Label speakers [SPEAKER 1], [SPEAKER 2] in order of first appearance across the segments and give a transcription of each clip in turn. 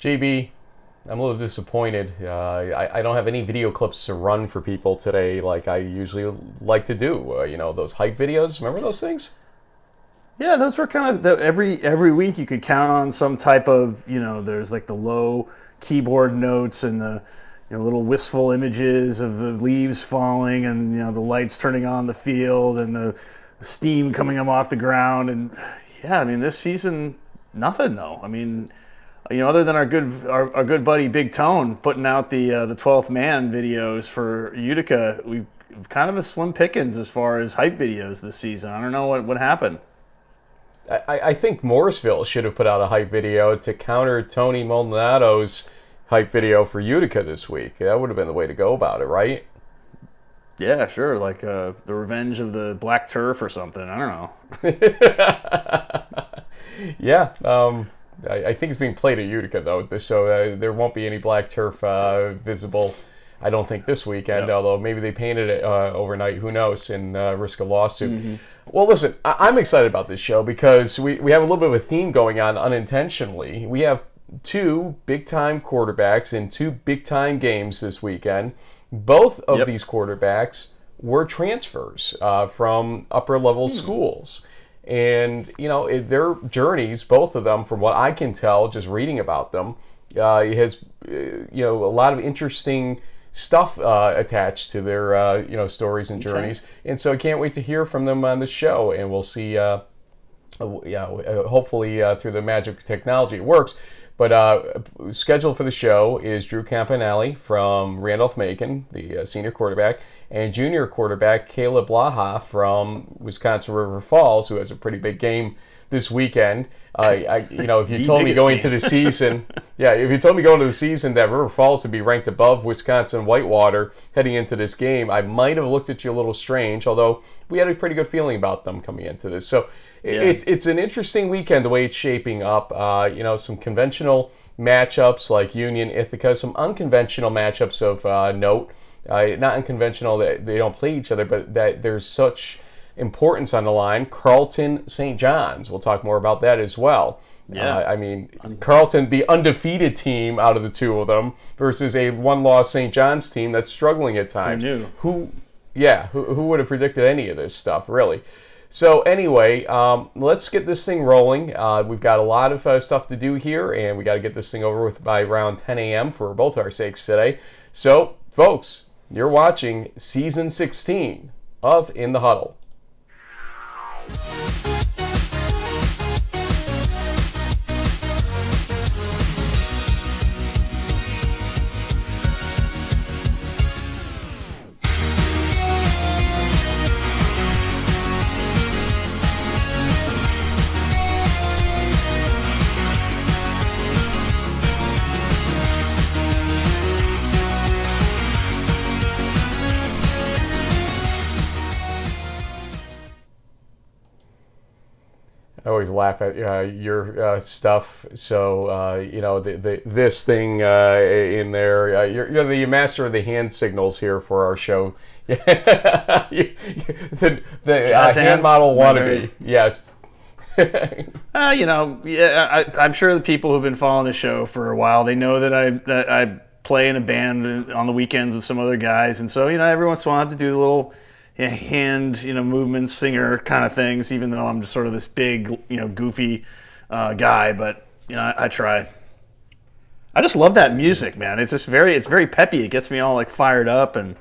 [SPEAKER 1] JB, I'm a little disappointed. Uh, I, I, don't have any video clips to run for people today like I usually like to do. Uh, you know, those hype videos. Remember those things?
[SPEAKER 2] Yeah, those were kind of the, every every week you could count on some type of you know. There's like the low keyboard notes and the you know, little wistful images of the leaves falling and you know the lights turning on the field and the steam coming up off the ground and yeah, I mean this season nothing though. I mean you know, other than our good our, our good buddy Big Tone putting out the uh, the twelfth man videos for Utica, we kind of a slim pickings as far as hype videos this season. I don't know what what happened.
[SPEAKER 1] I, I think Morrisville should have put out a hype video to counter Tony Maldonado's hype video for Utica this week. That would have been the way to go about it, right?
[SPEAKER 2] Yeah, sure. Like uh, the Revenge of the Black Turf or something. I don't
[SPEAKER 1] know. yeah. Um, I, I, think it's being played at Utica though, so uh, there won't be any black turf uh, visible. I don't think this weekend, yep. although maybe they painted it uh, overnight. Who knows? And uh, risk a lawsuit. Mm-hmm. Well, listen, I- am excited about this show because we, we have a little bit of a theme going on unintentionally. We have two big time quarterbacks in two big time games this weekend. Both of yep. these quarterbacks were transfers uh, from upper level hmm. schools and you know their journeys both of them from what i can tell just reading about them uh, has uh, you know a lot of interesting stuff uh, attached to their uh, you know stories and journeys okay. and so i can't wait to hear from them on the show and we'll see uh, uh, yeah hopefully through the magic of technology it works but uh, scheduled for the show is Drew Campanale from Randolph Macon, the uh, senior quarterback, and junior quarterback Kaleb Blaha from Wisconsin River Falls, who has a pretty big game this weekend. Uh, I, you know, if you told me going into the season, yeah, if you told me going into the season that River Falls would be ranked above Wisconsin Whitewater heading into this game, I might have looked at you a little strange. Although we had a pretty good feeling about them coming into this, so yeah. it's it's an interesting weekend the way it's shaping up. Uh, you know, some conventional matchups like Union Ithaca, some unconventional matchups of uh, note. Uh, not unconventional that they don't play each other, but that there's such importance on the line. Carleton St. John's. We'll talk more about that as well. Yeah. Uh, I mean, Carleton, the undefeated team out of the two of them, versus a one-loss St. John's team that's struggling at times.
[SPEAKER 2] Who?
[SPEAKER 1] Who, yeah, who, who would have predicted any of this stuff, really? So anyway, um, let's get this thing rolling. Uh, we've got a lot of uh, stuff to do here, and we got to get this thing over with by around 10 a.m. for both our sakes today. So, folks, you're watching season 16 of In the Huddle. Always laugh at uh, your uh, stuff. So uh, you know the, the this thing uh, in there. Uh, you're, you're, the master of the hand signals here for our show. the the uh, hand model wannabe. Yes.
[SPEAKER 2] you know, yeah, I, am sure the people who've been following the show for a while they know that I that I play in a band on the weekends with some other guys, and so you know every once in a while I have to do the little hand you know movement singer kind of things even though i'm just sort of this big you know goofy uh, guy but you know I, I, try. I just love that music man. It's just very it's very peppy. It gets me all like fired up and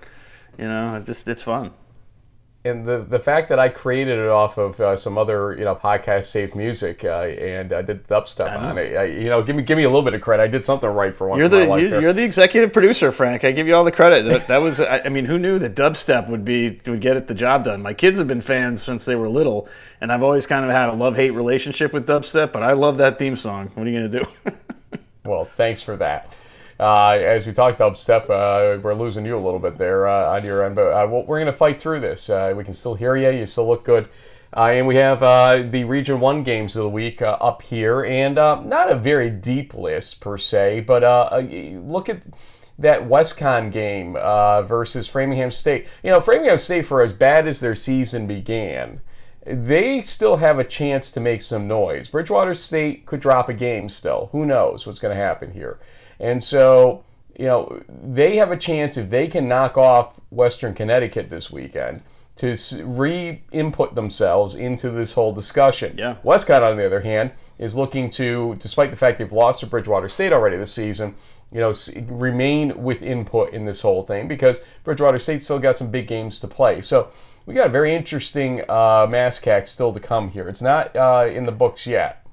[SPEAKER 2] you know it just it's fun
[SPEAKER 1] and the the fact that I created it off of uh, some other you know podcast safe music uh, and I did dubstep on it, I, you know, give me give me a little bit of credit. I did something right for once.
[SPEAKER 2] You're the
[SPEAKER 1] you're,
[SPEAKER 2] you're, the executive producer, Frank. I give you all the credit. That, that was I, I, mean, who knew that dubstep would be would get it the job done? My kids have been fans since they were little, and I've always kind of had a love hate relationship with dubstep. But I love that theme song. What are you gonna do?
[SPEAKER 1] well, thanks for that. Uh, as we talked dubstep, uh, we're losing you a little bit there uh, on your end, but uh, we're going to fight through this. Uh, we can still hear you. You still look good. Uh, and we have the Region 1 games of the week up here, and not a very deep list per se, but look at that WestConn game versus Framingham State. You know, Framingham State, for as bad as their season began, they still have a chance to make some noise. Bridgewater State could drop a game still. Who knows what's going to happen here? And so, you know, they have a chance if they can knock off Western Connecticut this weekend to re-input themselves into this whole discussion.
[SPEAKER 2] Yeah.
[SPEAKER 1] WestConn, on the other hand, is looking to, despite the fact they've lost to Bridgewater State already this season, you know, remain with input in this whole thing because Bridgewater State still got some big games to play. So we got a very interesting uh, MASCAC still to come here. It's not uh, in the books yet.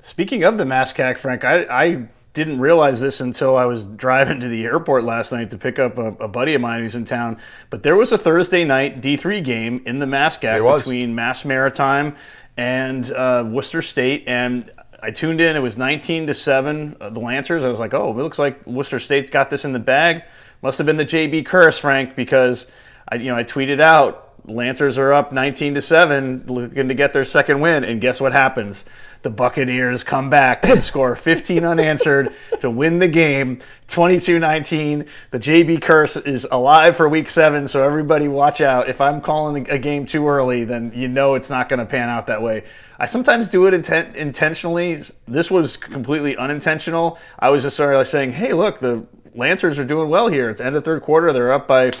[SPEAKER 2] Speaking of the MASCAC, Frank, I, I didn't realize this until I was driving to the airport last night to pick up a, a, buddy of mine who's in town. But there was a Thursday night D3 game in the MASCAC between Mass Maritime and uh, Worcester State, and I tuned in. It was 19 to seven. Uh, the Lancers. I was like, oh, it looks like Worcester State's got this in the bag. Must have been the JB curse, Frank, because I, you know, I tweeted out Lancers are up 19 to 7 looking to get their second win and guess what happens? The Buccaneers come back and score 15 unanswered to win the game 22-19. The JB curse is alive for week 7, so everybody watch out. If I'm calling a game too early, then you know it's not going to pan out that way. I sometimes do it inten- intentionally. This was completely unintentional. I was just sort of like saying, "Hey, look, the Lancers are doing well here. It's end of third quarter. They're up by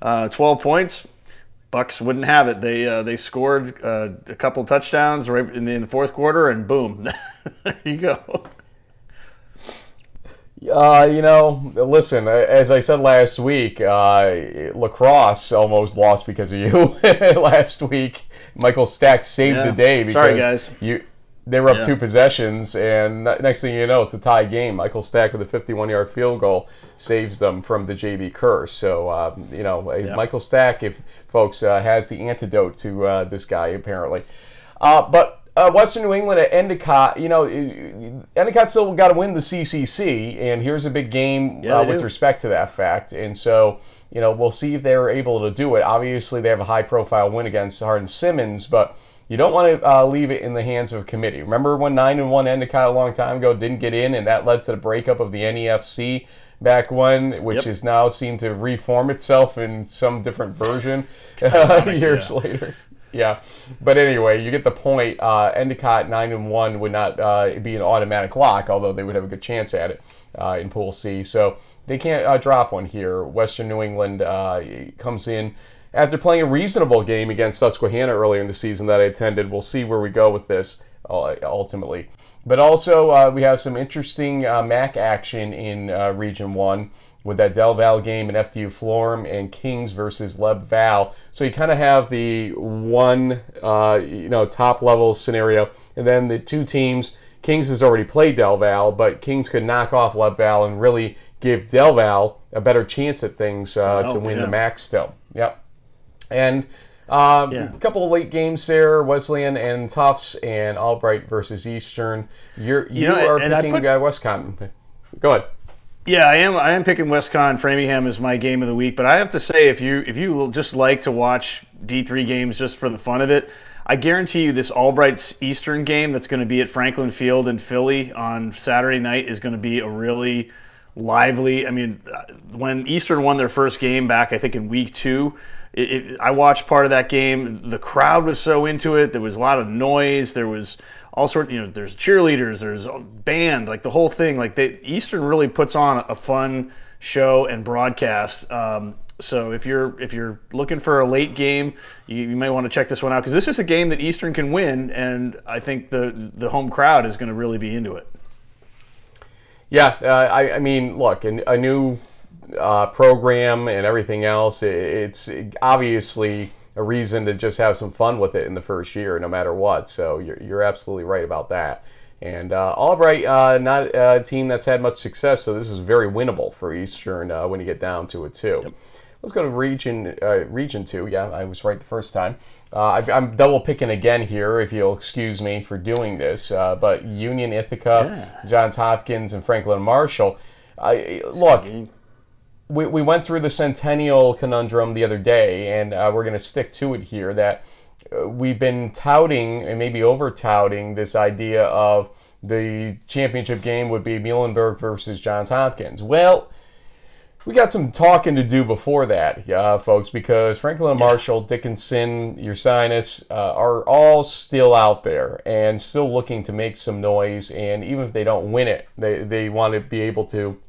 [SPEAKER 2] uh, 12 points Bucks wouldn't have it. They uh, they scored uh, a couple touchdowns right in the, in the, fourth quarter, and boom, there you go.
[SPEAKER 1] Uh, you know, listen. As I said last week, uh, La Crosse almost lost because of you last week. Michael Stack saved yeah. the day because
[SPEAKER 2] Sorry, guys.
[SPEAKER 1] you they were up yeah. two possessions, and next thing you know, it's a tie game. Michael Stack with a 51-yard field goal saves them from the JB curse. So, um, you know, yeah. Michael Stack, if folks, uh, has the antidote to uh, this guy apparently. Uh, but uh, Western New England at Endicott, you know, Endicott still got to win the CCC, and here's a big game
[SPEAKER 2] yeah,
[SPEAKER 1] uh, with respect to that fact. And so, you know, we'll see if they're able to do it. Obviously, they have a high-profile win against Hardin Simmons, but you don't want to uh, leave it in the hands of a committee. Remember when 9 and 1 Endicott a long time ago didn't get in, and that led to the breakup of the NEFC back when, which yep. has now seemed to reform itself in some different version years yeah. later. Yeah, but anyway, you get the point. Uh, Endicott nine and one would not uh, be an automatic lock, although they would have a good chance at it uh, in Pool C. So they can't uh, drop one here. Western New England uh, comes in after playing a reasonable game against Susquehanna earlier in the season that I attended. We'll see where we go with this uh, ultimately. But also, uh, we have some interesting uh, MAC action in uh, Region 1 with that Del Val game and FDU Florham and Kings versus Leb Val. So you kind of have the one, uh, you know, top level scenario, and then the two teams. Kings has already played Del Val, but Kings could knock off Leb Val and really give Del Val a better chance at things uh, oh, to win yeah. the MAC still. Yep. And um, yeah. a couple of late games there, Wesleyan and Tufts and Albright versus Eastern. You're, you, you know, are picking put, uh, Wisconsin. Go ahead.
[SPEAKER 2] Yeah, I am. I am picking WestConn. Framingham is my game of the week. But I have to say, if you if you just like to watch D three games just for the fun of it, I guarantee you this Albright Eastern game that's going to be at Franklin Field in Philly on Saturday night is going to be a really lively. I mean, when Eastern won their first game back, I think in week two, it, it, I watched part of that game. The crowd was so into it. There was a lot of noise. There was all sort. You know, there's cheerleaders. There's a band. Like the whole thing. Like they, Eastern really puts on a fun show and broadcast. Um, so if you're if you're looking for a late game, you, you may want to check this one out because this is a game that Eastern can win, and I think the the home crowd is going to really be into it.
[SPEAKER 1] Yeah, uh, I, I mean, look, a, a new uh, program and everything else, it's obviously a reason to just have some fun with it in the first year, no matter what. So you're, you're absolutely right about that. And uh, Albright, uh, not a team that's had much success, so this is very winnable for Eastern uh, when you get down to it too. Yep. Let's go to region uh, region two. Yeah, I was right the first time. Uh, I, am double picking again here, if you'll excuse me for doing this. Uh, but Union, Ithaca, yeah. Johns Hopkins, and Franklin Marshall. I, look, we, we went through the centennial conundrum the other day, and uh, we're going to stick to it here that uh, we've been touting and maybe over touting this idea of the championship game would be Muhlenberg versus Johns Hopkins. Well, we got some talking to do before that, uh, folks, because Franklin Marshall, Dickinson, Ursinus uh, are all still out there and still looking to make some noise. And even if they don't win it, they, they want to be able to,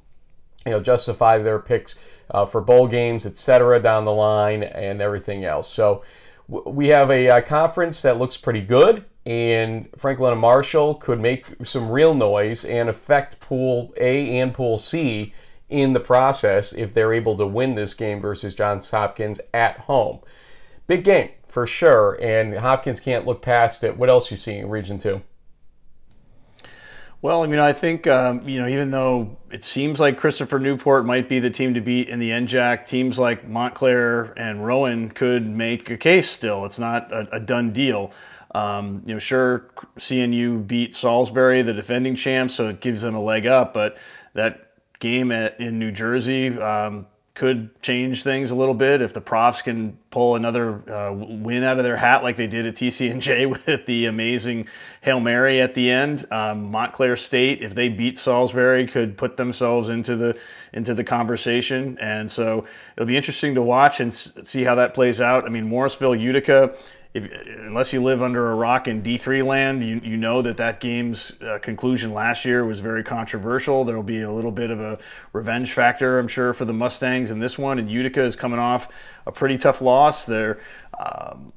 [SPEAKER 1] you know, justify their picks uh, for bowl games, etc., down the line, and everything else. So we have a, a conference that looks pretty good and Franklin and Marshall could make some real noise and affect Pool A and Pool C in the process if they're able to win this game versus Johns Hopkins at home. Big game for sure, and Hopkins can't look past it. What else you seeing in Region Two?
[SPEAKER 2] Well, I mean, I think um, you know, even though it seems like Christopher Newport might be the team to beat in the NJAC, teams like Montclair and Rowan could make a case. Still, it's not a, a done deal. Um, you know, sure, CNU beat Salisbury, the defending champs, so it gives them a leg up. But that game at, in New Jersey um, could change things a little bit if the Profs can pull another uh, win out of their hat like they did at TCNJ with the amazing Hail Mary at the end. Um, Montclair State, if they beat Salisbury, could put themselves into the into the conversation, and so it'll be interesting to watch and see how that plays out. I mean, Morrisville, Utica if, unless you live under a rock in D3 land, you, you know that that game's uh, conclusion last year was very controversial. There will be a little bit of a revenge factor, I'm sure, for the Mustangs in this one. And Utica is coming off a pretty tough loss. They're, um,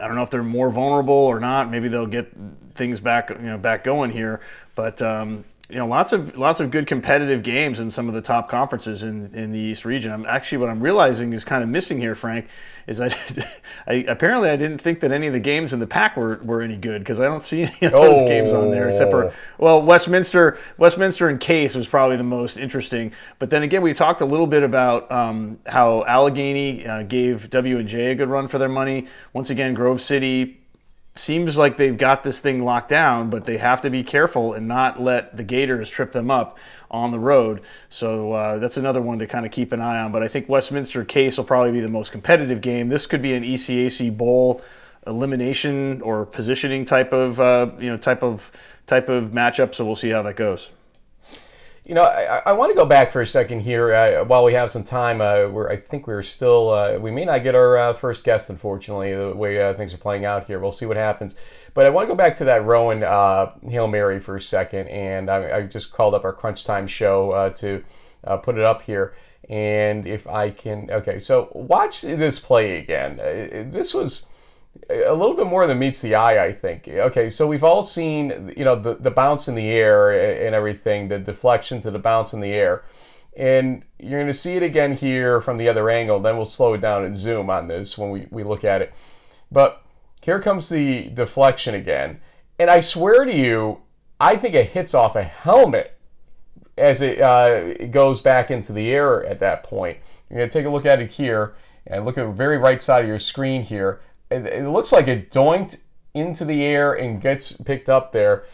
[SPEAKER 2] I don't know if they're more vulnerable or not. Maybe they'll get things back, you know, back going here. But um, you know, lots of lots of good competitive games in some of the top conferences in, in the East region. I'm actually what I'm realizing is kind of missing here, Frank, is I, I apparently I didn't think that any of the games in the pack were, were any good because I don't see any of those oh. games on there except for oh. well Westminster Westminster and Case was probably the most interesting. But then again, we talked a little bit about um, how Allegheny uh, gave W and J a good run for their money. Once again, Grove City seems like they've got this thing locked down, but they have to be careful and not let the Gators trip them up on the road. So uh, that's another one to kind of keep an eye on. But I think Westminster Case will probably be the most competitive game. This could be an ECAC bowl elimination or positioning type of uh, you know type of type of matchup. So we'll see how that goes.
[SPEAKER 1] You know, I, I want to go back for a second here uh, while we have some time. Uh, where I think we're still, uh, we may not get our uh, first guest, unfortunately, the way uh, things are playing out here. We'll see what happens. But I want to go back to that Rowan uh, Hail Mary for a second. And I, I, just called up our Crunch Time show to put it up here. And if I can, okay, so watch this play again. this was a little bit more than meets the eye, I think. Okay, so we've all seen, you know, the, the bounce in the air and everything, the deflection to the bounce in the air. And you're going to see it again here from the other angle. Then we'll slow it down and zoom on this when we, we look at it. But here comes the deflection again. And I swear to you, I think it hits off a helmet as it, uh, it goes back into the air at that point. You're going to take a look at it here and look at the very right side of your screen here it, it looks like it doinked into the air and gets picked up there.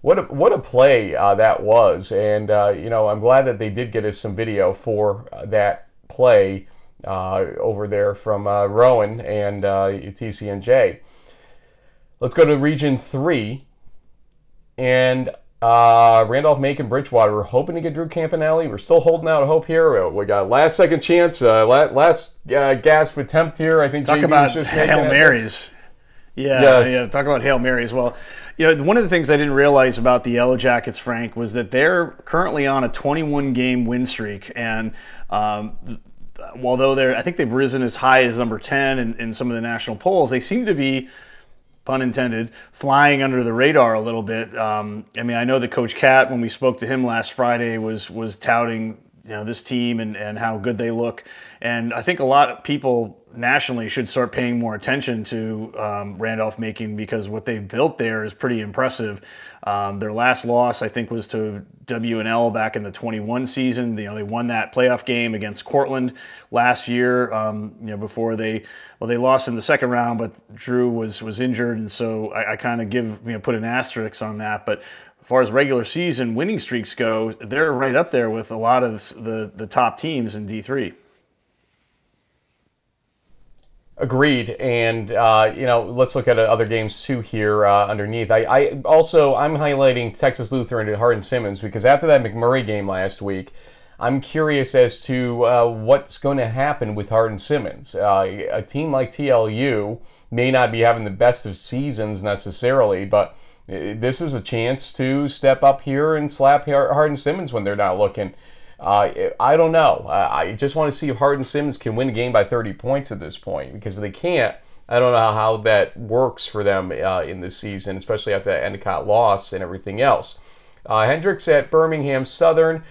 [SPEAKER 1] What a, what a play uh, that was. And, uh, you know, I'm glad that they did get us some video for uh, that play uh, over there from uh, Rowan and TCNJ. Let's go to Region 3. And uh, Randolph, Macon, Bridgewater. We're hoping to get Drew Campanale. We're still holding out hope here. We got last second chance, uh, last uh, gasp attempt here. I think
[SPEAKER 2] talk JB about just hail marys. Yeah, yes. yeah. Talk about hail marys. Well, you know, one of the things I didn't realize about the Yellow Jackets, Frank, was that they're currently on a 21 game win streak, and um, although they're, I think they've risen as high as number 10 in, in some of the national polls, they seem to be pun intended, flying under the radar a little bit. Um, I mean, I know that Coach Cat, when we spoke to him last Friday, was was touting you know this team and, and how good they look. And I think a lot of people nationally should start paying more attention to um, Randolph Macon because what they've built there is pretty impressive. Um, their last loss, I think, was to WNL back in the 21 season. You know, they won that playoff game against Cortland last year. Um, you know, before they well, they lost in the second round, but Drew was was injured, and so I, I kind of give you know put an asterisk on that. But as far as regular season winning streaks go, they're right up there with a lot of the the top teams in D3.
[SPEAKER 1] Agreed, and uh, you know, let's look at other games too here uh, underneath. I, I, also I'm highlighting Texas Lutheran and Hardin Simmons because after that McMurry game last week, I'm curious as to uh, what's going to happen with Hardin Simmons. Uh, a team like TLU may not be having the best of seasons necessarily, but uh, this is a chance to step up here and slap Hardin Simmons when they're not looking. Uh, I don't know. I just want to see if Hardin Simmons can win a game by 30 points at this point because if they can't, I don't know how that works for them uh, in this season, especially after that Endicott loss and everything else. Uh, Hendrix at Birmingham Southern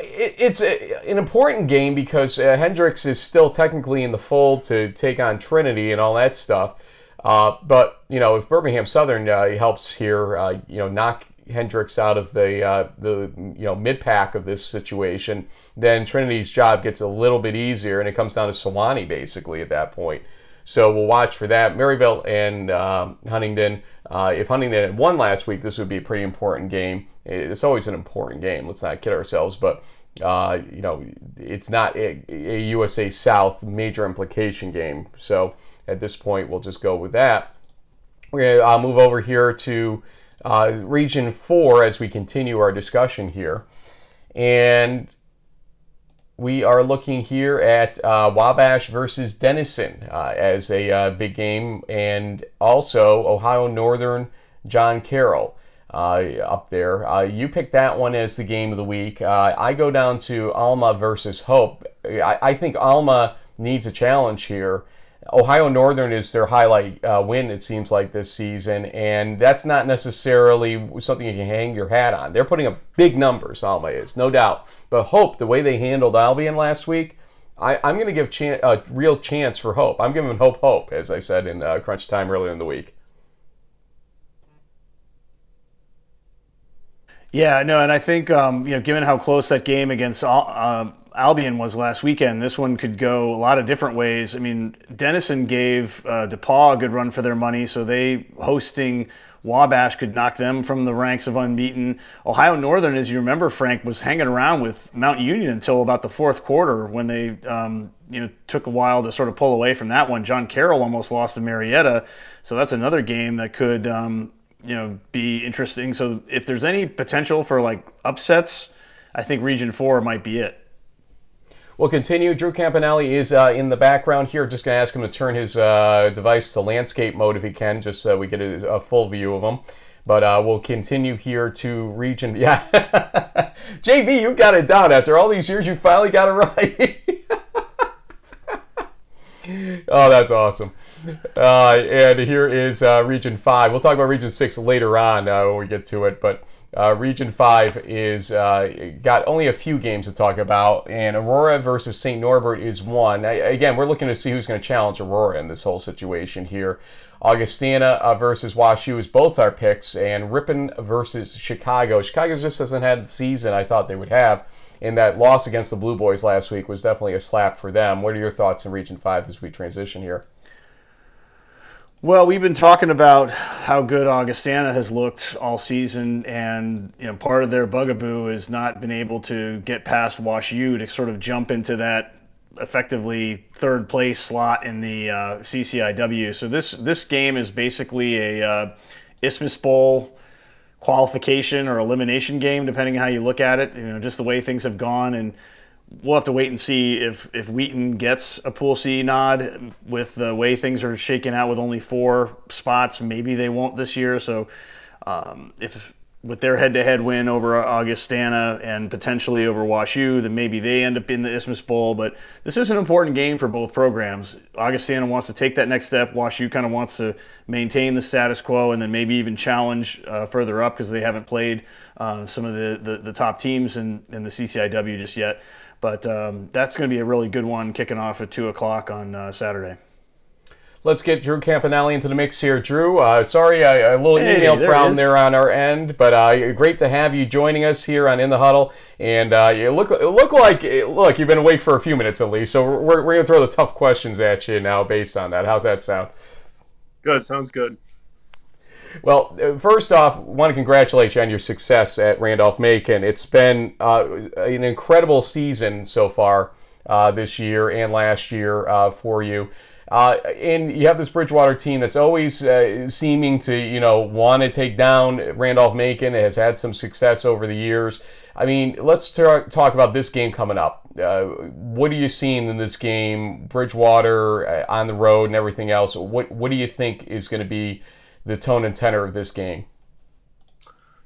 [SPEAKER 1] it's a, an important game because uh, Hendrix is still technically in the fold to take on Trinity and all that stuff. Uh, but you know, if Birmingham Southern uh, helps here, uh, you know, knock Hendrix out of the uh, the you know mid pack of this situation, then Trinity's job gets a little bit easier, and it comes down to Sewanee basically at that point. So we'll watch for that. Maryville and um, Huntingdon. Uh, if Huntingdon had won last week, this would be a pretty important game. It's always an important game. Let's not kid ourselves, but uh, you know, it's not a, a, USA South major implication game. So at this point, we'll just go with that. We're going to uh, move over here to uh, Region 4 as we continue our discussion here. And we are looking here at uh, Wabash versus Denison uh, as a uh, big game, and also Ohio Northern John Carroll uh, up there. Uh, you picked that one as the game of the week. Uh, I go down to Alma versus Hope. I, I, think Alma needs a challenge here. Ohio Northern is their highlight uh, win, it seems like, this season, and that's not necessarily something you can hang your hat on. They're putting up big numbers, Alma is, no doubt. But Hope, the way they handled Albion last week, I, am going to give chan- a real chance for Hope. I'm giving Hope hope, as I said in uh, Crunch Time earlier in the week.
[SPEAKER 2] Yeah, no, and I think um, you know, given how close that game against uh, Albion was last weekend, this one could go a lot of different ways. I mean, Denison gave uh, DePauw a good run for their money, so they hosting Wabash could knock them from the ranks of unbeaten. Ohio Northern, as you remember, Frank was hanging around with Mount Union until about the fourth quarter when they, um, you know, took a while to sort of pull away from that one. John Carroll almost lost to Marietta, so that's another game that could, um, you know be interesting. So if there's any potential for like upsets, I think Region Four might be it.
[SPEAKER 1] We'll continue. Drew Campanale is uh, in the background here. Just going to ask him to turn his uh, device to landscape mode if he can, just so we get a, a full view of him. But uh, we'll continue here to region. Yeah, JB, you got it down. After all these years, you finally got it right. oh, that's awesome. Uh, and here is uh, Region 5. We'll talk about Region 6 later on uh, when we get to it. But uh, Region 5 is uh, got only a few games to talk about. And Aurora versus St. Norbert is one. I, again, we're looking to see who's going to challenge Aurora in this whole situation here. Augustana uh, versus WashU is both our picks. And Ripon versus Chicago. Chicago just hasn't had the season I thought they would have and that loss against the Blue Boys last week was definitely a slap for them. What are your thoughts in Region 5 as we transition here?
[SPEAKER 2] Well, we've been talking about how good Augustana has looked all season, and you know part of their bugaboo has not been able to get past Wash U to sort of jump into that effectively third place slot in the uh, CCIW. So this this game is basically a uh, Isthmus Bowl qualification or elimination game, depending on how you look at it. You know, just the way things have gone, and we'll have to wait and see if if Wheaton gets a Pool C nod with the way things are shaking out with only four spots. Maybe they won't this year. So um, if with their head-to-head win over Augustana and potentially over WashU, then maybe they end up in the Isthmus Bowl. But this is an important game for both programs. Augustana wants to take that next step. WashU kind of wants to maintain the status quo and then maybe even challenge uh, further up because they haven't played uh, some of the, the, the, top teams in, in the CCIW just yet. But um, that's going to be a really good one kicking off at 2 o'clock on uh, Saturday.
[SPEAKER 1] Let's get Drew Campanale into the mix here. Drew, uh, sorry, a, a little hey, email there problem there on our end, but uh, great to have you joining us here on In the Huddle. And uh, you look look like look you've been awake for a few minutes at least, so we're, we're going to throw the tough questions at you now based on that. How's that sound?
[SPEAKER 3] Good, sounds good.
[SPEAKER 1] Well, uh, first off, want to congratulate you on your success at Randolph Macon. It's been uh, an incredible season so far uh, this year and last year uh, for you. Uh, and you have this Bridgewater team that's always uh, seeming to, you know, want to take down Randolph Macon. It has had some success over the years. I mean, let's talk about this game coming up. Uh, what are you seeing in this game? Bridgewater uh, on the road and everything else. What what do you think is going to be the tone and tenor of this game?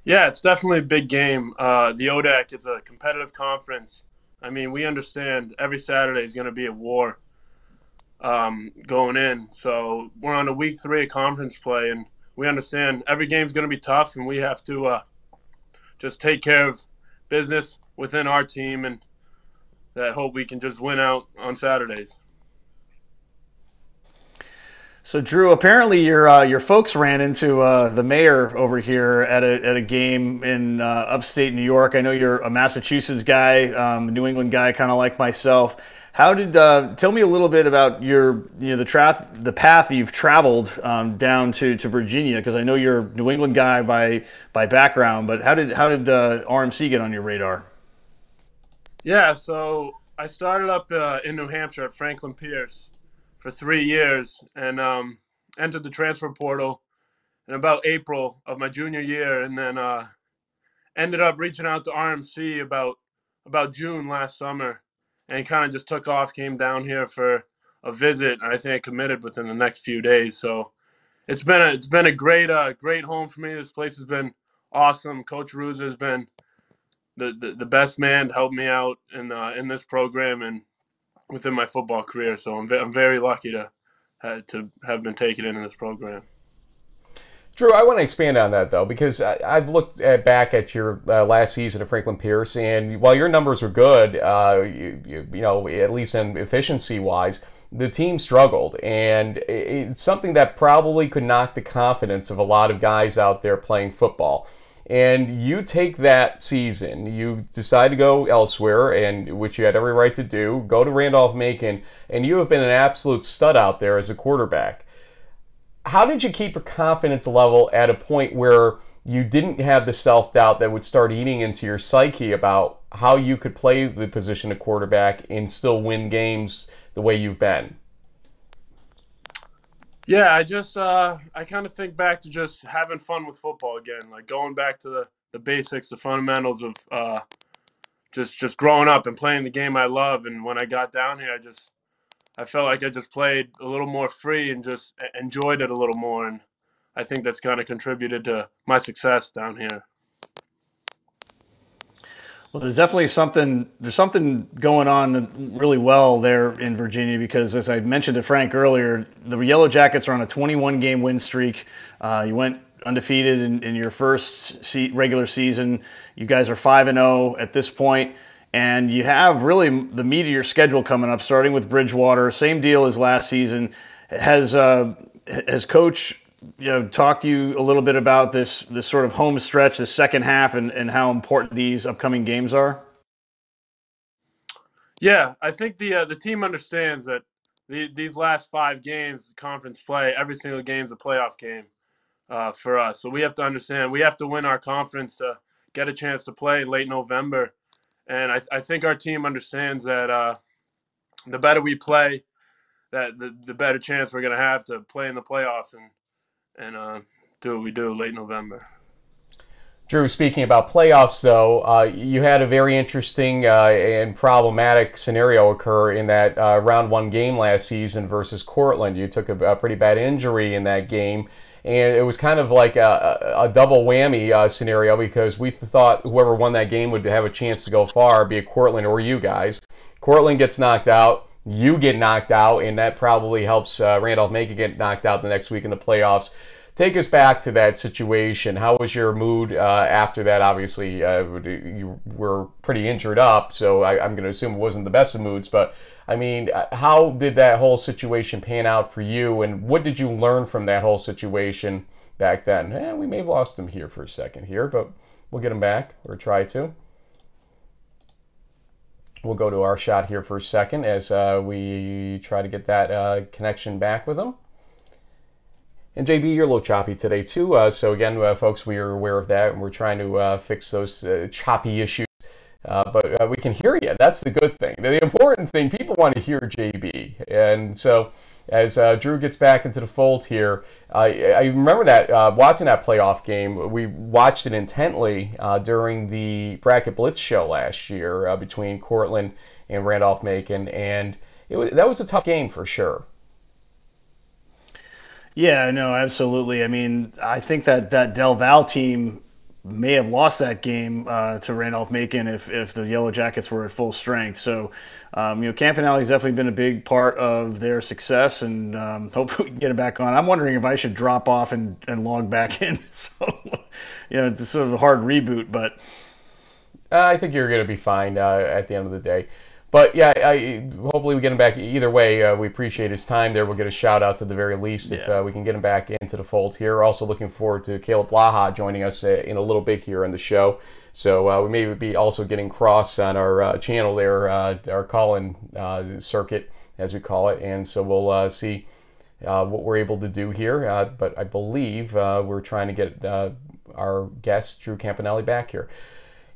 [SPEAKER 3] Yeah, it's definitely a big game. Uh, the ODAC is a competitive conference. I mean, we understand every Saturday is going to be a war um, going in. So we're on a week three of conference play, and we understand every game's going to be tough, and we have to uh, just take care of business within our team, and that hope we can just win out on Saturdays.
[SPEAKER 2] So, Drew, apparently your uh, your folks ran into uh, the mayor over here at a, at a game in uh, upstate New York. I know you're a Massachusetts guy, um, New England guy, kind of like myself. How did uh, tell me a little bit about your you know the tra- the path you've traveled um, down to, to Virginia because I know you're a New England guy by by background, but how did how did uh, RMC get on your radar?
[SPEAKER 3] Yeah, so I started up uh, in New Hampshire at Franklin Pierce for three years and um, entered the transfer portal in about April of my junior year, and then uh, ended up reaching out to RMC about about June last summer, and kind of just took off. Came down here for a visit, and I think I committed within the next few days. So it's been a it's been a great uh, great home for me. This place has been awesome. Coach Ruza has been the, the, the best man to help me out in uh, in this program and within my football career. So I'm, I'm very lucky to to have been taken into this program.
[SPEAKER 1] Drew, I want to expand on that though because I, have looked at, back at your uh, last season at Franklin Pierce, and while your numbers were good, uh, you, you, you, know at least in efficiency wise, the team struggled, and it's something that probably could knock the confidence of a lot of guys out there playing football and you take that season, you decide to go elsewhere, and which you had every right to do, go to Randolph Macon, and you have been an absolute stud out there as a quarterback. How did you keep your confidence level at a point where you didn't have the self doubt that would start eating into your psyche about how you could play the position of quarterback and still win games the way you've been?
[SPEAKER 3] Yeah, I just uh, I kind of think back to just having fun with football again, like going back to the, the basics, the fundamentals of uh, just just growing up and playing the game I love. And when I got down here, I just I felt like I just played a little more free and just enjoyed it a little more. And I think that's kind of contributed to my success down here.
[SPEAKER 2] Well, there's definitely something there's something going on really well there in Virginia because, as I mentioned to Frank earlier, the Yellow Jackets are on a 21 game win streak. Uh, you went undefeated in, in your first se- regular season. You guys are five and zero oh at this point, and you have really the meat of your schedule coming up, starting with Bridgewater. Same deal as last season. Has uh, has Coach you know talk to you a little bit about this this sort of home stretch, the second half, and, and how important these upcoming games are?
[SPEAKER 3] Yeah, I think the uh, the team understands that the, these last five games, conference play, every single game is a playoff game uh, for us. So we have to understand we have to win our conference to get a chance to play late November, and I, I think our team understands that uh, the better we play, that the, the better chance we're going to have to play in the playoffs and and uh, do what we do late November.
[SPEAKER 1] Drew, speaking about playoffs, though, uh, you had a very interesting uh, and problematic scenario occur in that uh, round one game last season versus Cortland. You took a, a, pretty bad injury in that game, and it was kind of like a, a double whammy uh, scenario because we thought whoever won that game would have a chance to go far, be it Cortland or you guys. Cortland gets knocked out you get knocked out, and that probably helps uh, Randolph Macon get knocked out the next week in the playoffs. Take us back to that situation. How was your mood uh, after that? Obviously, uh, you were pretty injured up, so I, am going to assume it wasn't the best of moods. But I mean, uh, how did that whole situation pan out for you, and what did you learn from that whole situation back then? Eh, we may have lost him here for a second here, but we'll get him back or try to. We'll go to our shot here for a second as uh, we try to get that uh, connection back with them. And JB, you're a little choppy today too. Uh, so again, uh, folks, we are aware of that, and we're trying to uh, fix those uh, choppy issues but we can hear you. That's the good thing. The important thing, people want to hear JB. And so as uh, Drew gets back into the fold here, I, I remember that uh, watching that playoff game. We watched it intently uh, during the Bracket Blitz show last year uh, between Cortland and Randolph Macon. And it was, that was a tough game for sure.
[SPEAKER 2] Yeah, no, absolutely. I mean, I think that that Del Val team may have lost that game uh, to Randolph Macon if, if the Yellow Jackets were at full strength. So, um, you know, Campanale's definitely been a big part of their success, and um, hopefully we can get it back on. I'm wondering if I should drop off and, and log back in. so, you know, it's sort of a hard reboot, but.
[SPEAKER 1] Uh, I think you're going to be fine uh, at the end of the day. But yeah, I, hopefully we get him back. Either way, uh, we appreciate his time there. We'll get a shout out to the very least if uh, we can get him back into the fold here. Also looking forward to Kaleb Blaha joining us uh, in a little bit here on the show. So uh, we may be also getting cross on our uh, channel there, uh, our call-in circuit as we call it, and so we'll see what we're able to do here. but I believe we're trying to get our guest Drew Campanale back here.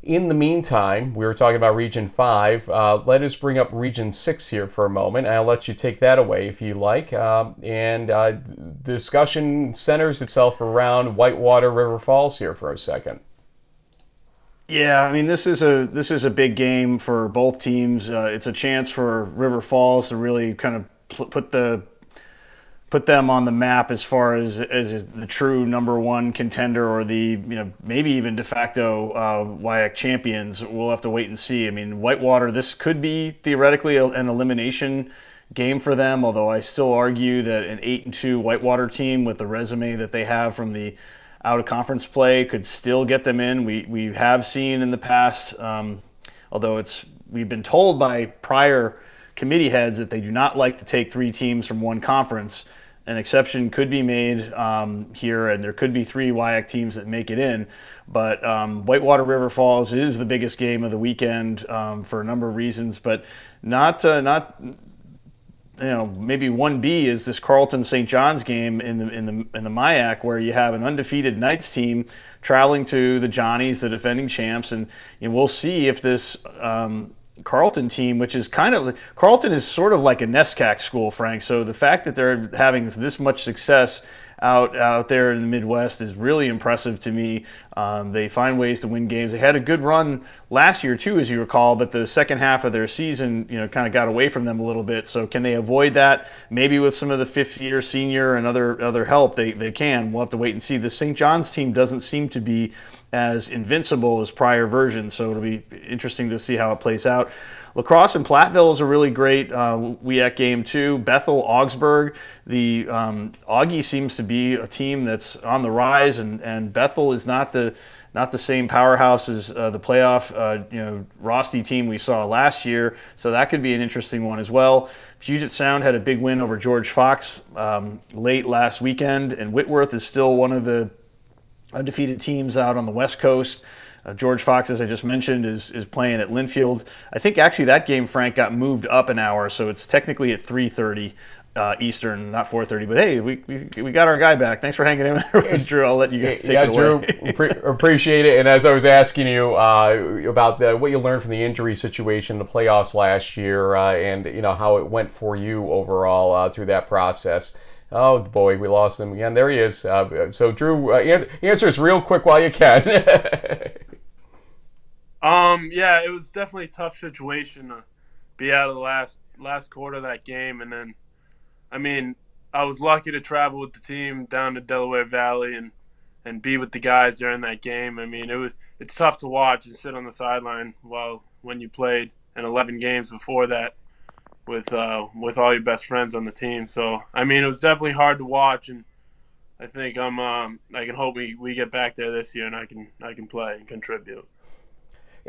[SPEAKER 1] In the meantime, we were talking about Region 5. Uh, let us bring up Region 6 here for a moment. I'll let you take that away if you like. Uh, and uh, the discussion centers itself around Whitewater River Falls here for a second.
[SPEAKER 2] Yeah, I mean this is a this is a big game for both teams. Uh, it's a chance for River Falls to really kind of put the put them on the map as far as as the true number one contender or the you know maybe even de facto uh, champions. We'll have to wait and see. I mean, Whitewater, this could be theoretically an elimination game for them. Although I still argue that an eight and two Whitewater team with the resume that they have from the out of conference play could still get them in. We we have seen in the past, um, although it's we've been told by prior committee heads that they do not like to take three teams from one conference. An exception could be made um, here, and there could be three WIAC teams that make it in. But um, Whitewater River Falls is the biggest game of the weekend um, for a number of reasons, but not uh, not you know maybe one B is this Carleton St. John's game in the in the in the MIAC where you have an undefeated Knights team traveling to the Johnnies, the defending champs, and, and we'll see if this um, Carleton team, which is kind of Carleton is sort of like a NESCAC school, Frank. So the fact that they're having this much success out out there in the Midwest is really impressive to me. Um, they find ways to win games. They had a good run last year too, as you recall, but the second half of their season, you know, kind of got away from them a little bit. So can they avoid that? Maybe with some of the fifth year senior and other other help, they they can. We'll have to wait and see. The St. John's team doesn't seem to be as invincible as prior versions, so it'll be interesting to see how it plays out. Lacrosse and Platteville is a really great uh, WIAC game too. Bethel, Augsburg, the um, Augie seems to be a team that's on the rise, and, and Bethel is not the not the same powerhouse as uh, the playoff uh, you know Rosti team we saw last year. So that could be an interesting one as well. Puget Sound had a big win over George Fox um, late last weekend, and Whitworth is still one of the undefeated teams out on the West Coast. Uh, George Fox, as I just mentioned, is is playing at Linfield. I think actually that game, Frank, got moved up an hour, so it's technically at 3:30 uh, Eastern, not 4:30. But hey, we, we, we got our guy back. Thanks for hanging in there with Drew. I'll let you guys take yeah, it away.
[SPEAKER 1] Drew, pre- appreciate it. And as I was asking you uh, about the, what you learned from the injury situation, the playoffs last year, uh, and you know how it went for you overall uh, through that process. Oh boy, we lost him again. There he is. Uh, so Drew, uh, answer us real quick while you can.
[SPEAKER 3] um, yeah, it was definitely a tough situation to be out of the last last quarter of that game, and then, I mean, I was lucky to travel with the team down to Delaware Valley and and be with the guys during that game. I mean, it was it's tough to watch and sit on the sideline while when you played in 11 games before that with uh, with all your best friends on the team. So I mean, it was definitely hard to watch, and I think I'm um, I can hope we, we get back there this year and I can I can play and contribute.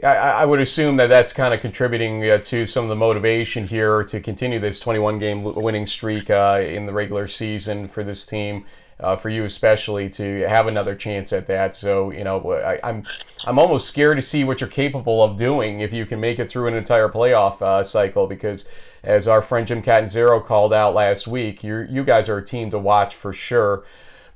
[SPEAKER 1] I, I would assume that that's kind of contributing uh, to some of the motivation here to continue this 21 game winning streak uh, in the regular season for this team uh, for you especially to have another chance at that. So you know, I, am I'm, I'm almost scared to see what you're capable of doing if you can make it through an entire playoff uh, cycle. Because as our friend Jim Catanzaro called out last week, you you guys are a team to watch for sure.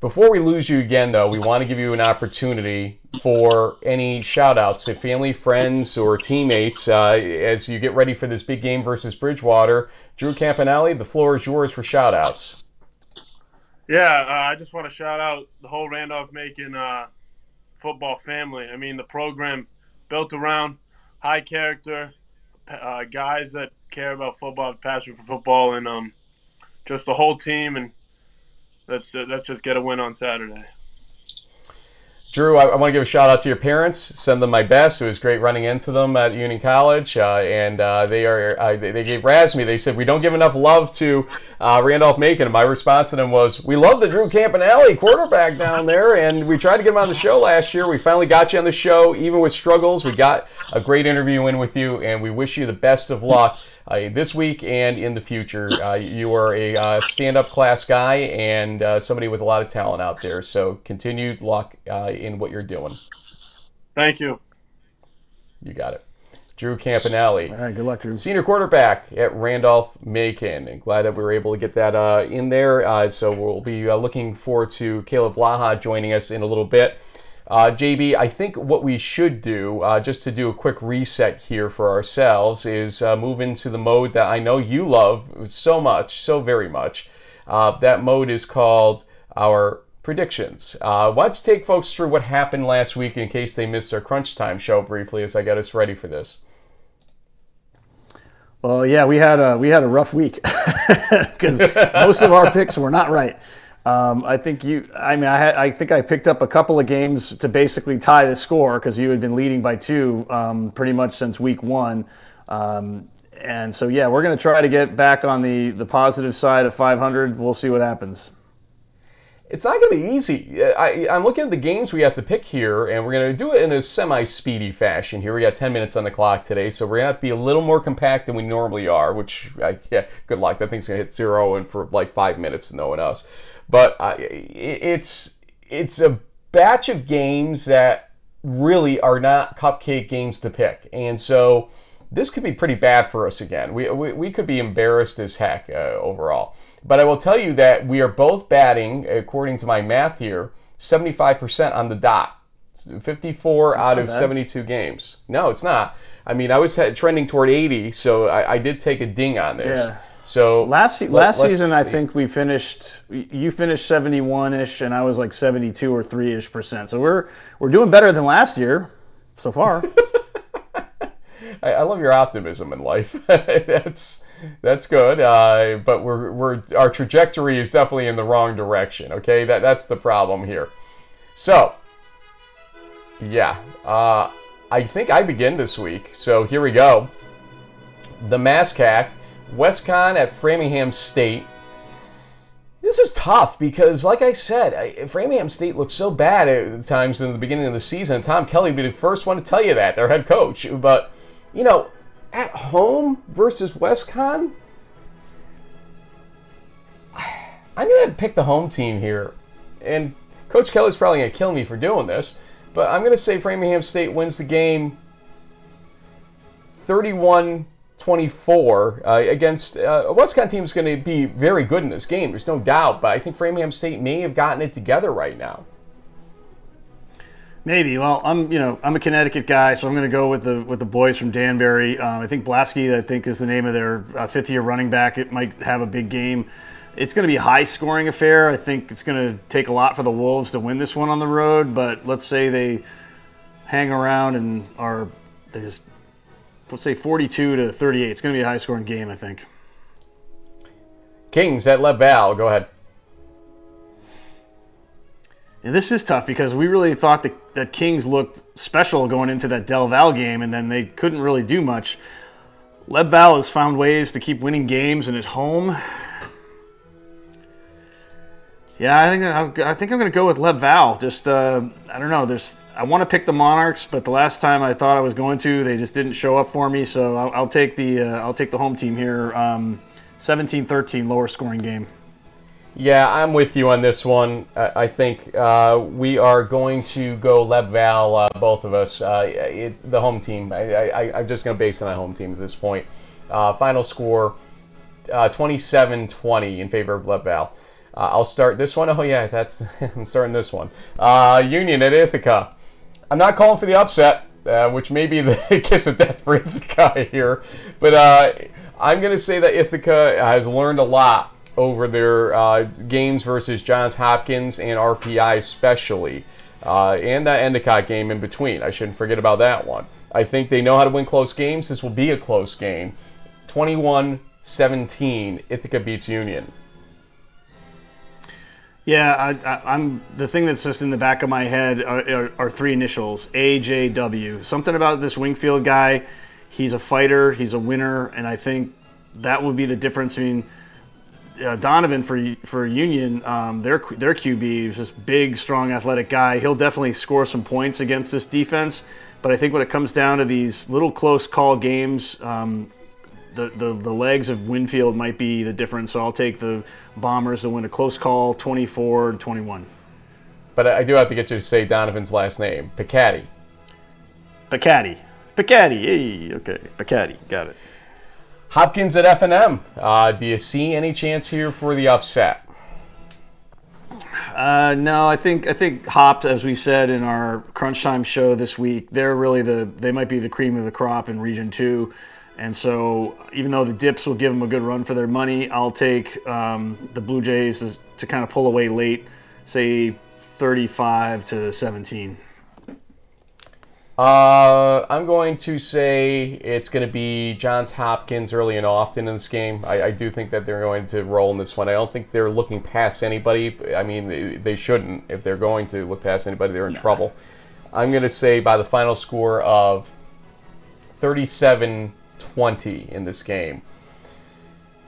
[SPEAKER 1] Before we lose you again, though, we want to give you an opportunity for any shout outs to family, friends, or teammates uh, as you get ready for this big game versus Bridgewater. Drew Campanale, the floor is yours for shout outs.
[SPEAKER 3] Yeah, uh, I just want to shout out the whole Randolph Macon uh, football family. I mean, the program built around high character uh, guys that care about football, passion for football, and um, just the whole team. And let's let's just get a win on Saturday.
[SPEAKER 1] Drew, I, I, want to give a shout out to your parents. Send them my best. It was great running into them at Union College, uh, and uh, they are uh, they, they, gave me. They said we don't give enough love to uh, Randolph Macon. And my response to them was, "We love the Drew Campanale quarterback down there, and we tried to get him on the show last year. We finally got you on the show, even with struggles. We got a great interview in with you, and we wish you the best of luck uh, this week and in the future. Uh, you are a stand-up class guy and somebody with a lot of talent out there. So continued luck." In what you're doing.
[SPEAKER 3] Thank you.
[SPEAKER 1] You got it. Drew Campanale.
[SPEAKER 2] All right, good luck, Drew.
[SPEAKER 1] Senior quarterback at Randolph Macon. And glad that we were able to get that uh, in there. Uh, so we'll be uh, looking forward to Kaleb Blaha joining us in a little bit. Uh, JB, I think what we should do, uh, just to do a quick reset here for ourselves, is uh, move into the mode that I know you love so much, so very much. that mode is called our predictions. Uh, why don't you take folks through what happened last week in case they missed our crunch time show briefly as I got us ready for this?
[SPEAKER 2] Well, yeah, we had a we had a rough week because most of our picks were not right. Um, I think you. I mean, I, had, I think I picked up a couple of games to basically tie the score because you had been leading by two um, pretty much since week one. Um, and so, yeah, we're going to try to get back on the the positive side of 500. We'll see what happens
[SPEAKER 1] it's not going to be easy. I, am looking at the games we have to pick here, and we're going to do it in a semi-speedy fashion. Here we got 10 minutes on the clock today, so we're going to have to be a little more compact than we normally are. Which, I, yeah, good luck. That thing's going to hit zero and for like five minutes, knowing us. But uh, it's it's a batch of games that really are not cupcake games to pick, and so this could be pretty bad for us again. We we, we could be embarrassed as heck uh, overall. But I will tell you that we are both batting, according to my math here, 75% on the dot. 54 That's out of bad. 72 games. No, it's not. I mean, I was trending toward 80, so I, I did take a ding on this. Yeah. So
[SPEAKER 2] last last season, see. I think we finished. You finished 71 ish, and I was like 72 or three ish percent. So we're we're doing better than last year so far.
[SPEAKER 1] I, I, love your optimism in life. That's that's good. Uh, but we're, we're our trajectory is definitely in the wrong direction. Okay, that that's the problem here. So, yeah, uh, I think I begin this week. So here we go. The MASCAC, WestConn at Framingham State. This is tough because, like I said, Framingham State looked so bad at times in the beginning of the season. Tom Kelly would be the first one to tell you that, their head coach. But, you know, at home versus WestConn, I'm going to pick the home team here. And Coach Kelly's probably going to kill me for doing this, but I'm going to say Framingham State wins the game 31 24 uh, against uh, a WestConn team is going to be very good in this game. There's no doubt, but I think Framingham State may have gotten it together right now.
[SPEAKER 2] Maybe. Well, I'm you know I'm a Connecticut guy, so I'm going to go with the with the boys from Danbury. Um, I think Blasky, I think, is the name of their uh, fifth year running back. It might have a big game. It's going to be a high scoring affair. I think it's going to take a lot for the Wolves to win this one on the road. But let's say they hang around and are they just let's say 42 to 38. It's going to be a high scoring game. I think.
[SPEAKER 1] Kings at Lebval. Go ahead.
[SPEAKER 2] And this is tough because we really thought that, that Kings looked special going into that Del Val game, and then they couldn't really do much. Leb Val has found ways to keep winning games and at home. Yeah, I think I think I'm going to go with Leb Val. Just uh, I don't know. There's I want to pick the Monarchs, but the last time I thought I was going to, they just didn't show up for me. So I'll, I'll take the uh, I'll take the home team here. Um, 17-13 lower scoring game.
[SPEAKER 1] Yeah, I'm with you on this one. I, think uh, we are going to go Leb Val, uh, both of us. Uh, it, the home team. I, am just going to base it on home team at this point. Uh, final score 27 uh, 20 in favor of Leb Val. Uh, I'll start this one. Oh yeah, that's I'm starting this one. Union at Ithaca. I'm not calling for the upset, which may be the kiss of death for Ithaca here, but I'm going to say that Ithaca has learned a lot over their uh, games versus Johns Hopkins and RPI especially, uh, and that Endicott game in between. I shouldn't forget about that one. I think they know how to win close games. This will be a close game. 21 17, Ithaca beats Union.
[SPEAKER 2] Yeah, I, am the thing that's just in the back of my head are, are, are, three initials AJW. Something about this Wingfield guy. He's a fighter. He's a winner, and I think that would be the difference. I mean, uh, Donovan for for Union, um, their their QB is this big, strong, athletic guy. He'll definitely score some points against this defense. But I think when it comes down to these little close call games, um, the, the, the legs of Wingfield might be the difference. So I'll take the Bombers to win a close call, 24 21.
[SPEAKER 1] But I do have to get you to say Donovan's last name, Picatti.
[SPEAKER 2] Picatti. Picatti. Hey, okay. Picatti. Got it.
[SPEAKER 1] Hopkins at F&M. Uh, do you see any chance here for the upset?
[SPEAKER 2] Uh, no, I think I think Hops, as we said in our Crunch Time show this week, they're really the they might be the cream of the crop in Region Two. And so, even though the Dips will give them a good run for their money, I'll take um, the Blue Jays to, to kind of pull away late, say 35 to 17.
[SPEAKER 1] Uh, I'm going to say it's going to be Johns Hopkins early and often in this game. I, I, do think that they're going to roll in this one. I don't think they're looking past anybody. I mean, they, they shouldn't. If they're going to look past anybody, they're in trouble. I'm going to say by the final score of 37 20 in this game.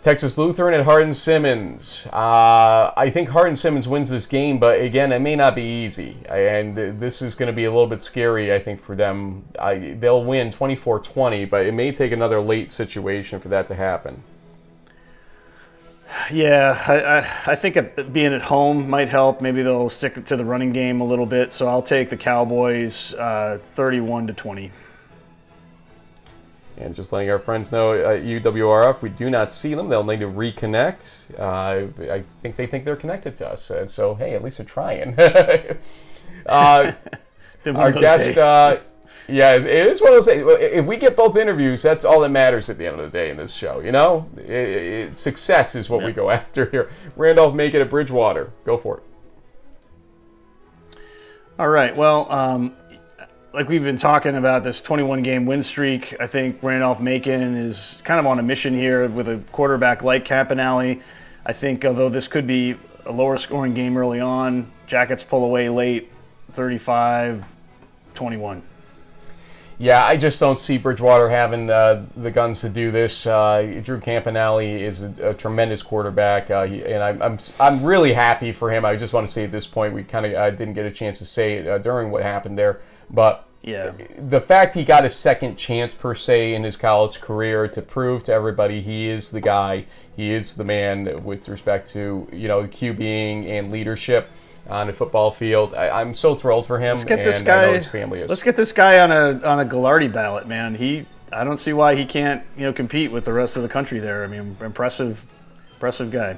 [SPEAKER 1] Texas Lutheran at Hardin Simmons. Uh, I think Hardin Simmons wins this game, but again, it may not be easy. And this is going to be a little bit scary, I think, for them. I, they'll win 24 20, but it may take another late situation for that to happen.
[SPEAKER 2] Yeah, I, I, I think being at home might help. Maybe they'll stick to the running game a little bit. So I'll take the Cowboys uh, 31 to 20.
[SPEAKER 1] And just letting our friends know at UWRF, we do not see them. They'll need to reconnect. Uh, I think they think they're connected to us. Uh, so, hey, at least they're trying. uh, our guest, uh, yeah, it is one of those things. If we get both interviews, that's all that matters at the end of the day in this show. You know, it, it, success is what yeah. we go after here. Randolph Macon at Bridgewater. Go for it.
[SPEAKER 2] All right. Well, um, like we've been talking about this 21 game win streak, I think Randolph Macon is kind of on a mission here with a quarterback like Campanale. I think although this could be a lower scoring game early on, Jackets pull away late 35 21.
[SPEAKER 1] Yeah, I just don't see Bridgewater having uh, the guns to do this. Uh, Drew Campanale is a, a tremendous quarterback, uh, he, and I'm, I'm, I'm really happy for him. I just want to say at this point, we kind of didn't get a chance to say it uh, during what happened there, but
[SPEAKER 2] yeah,
[SPEAKER 1] the fact he got a second chance per se in his college career to prove to everybody he is the guy, he is the man with respect to you know QBing and leadership on a football field. I, am so thrilled for him.
[SPEAKER 2] Let's get this guy. his family is. Let's get this guy on a on a Gagliardi ballot, man. He. I don't see why he can't you know compete with the rest of the country there. I mean, impressive, impressive guy.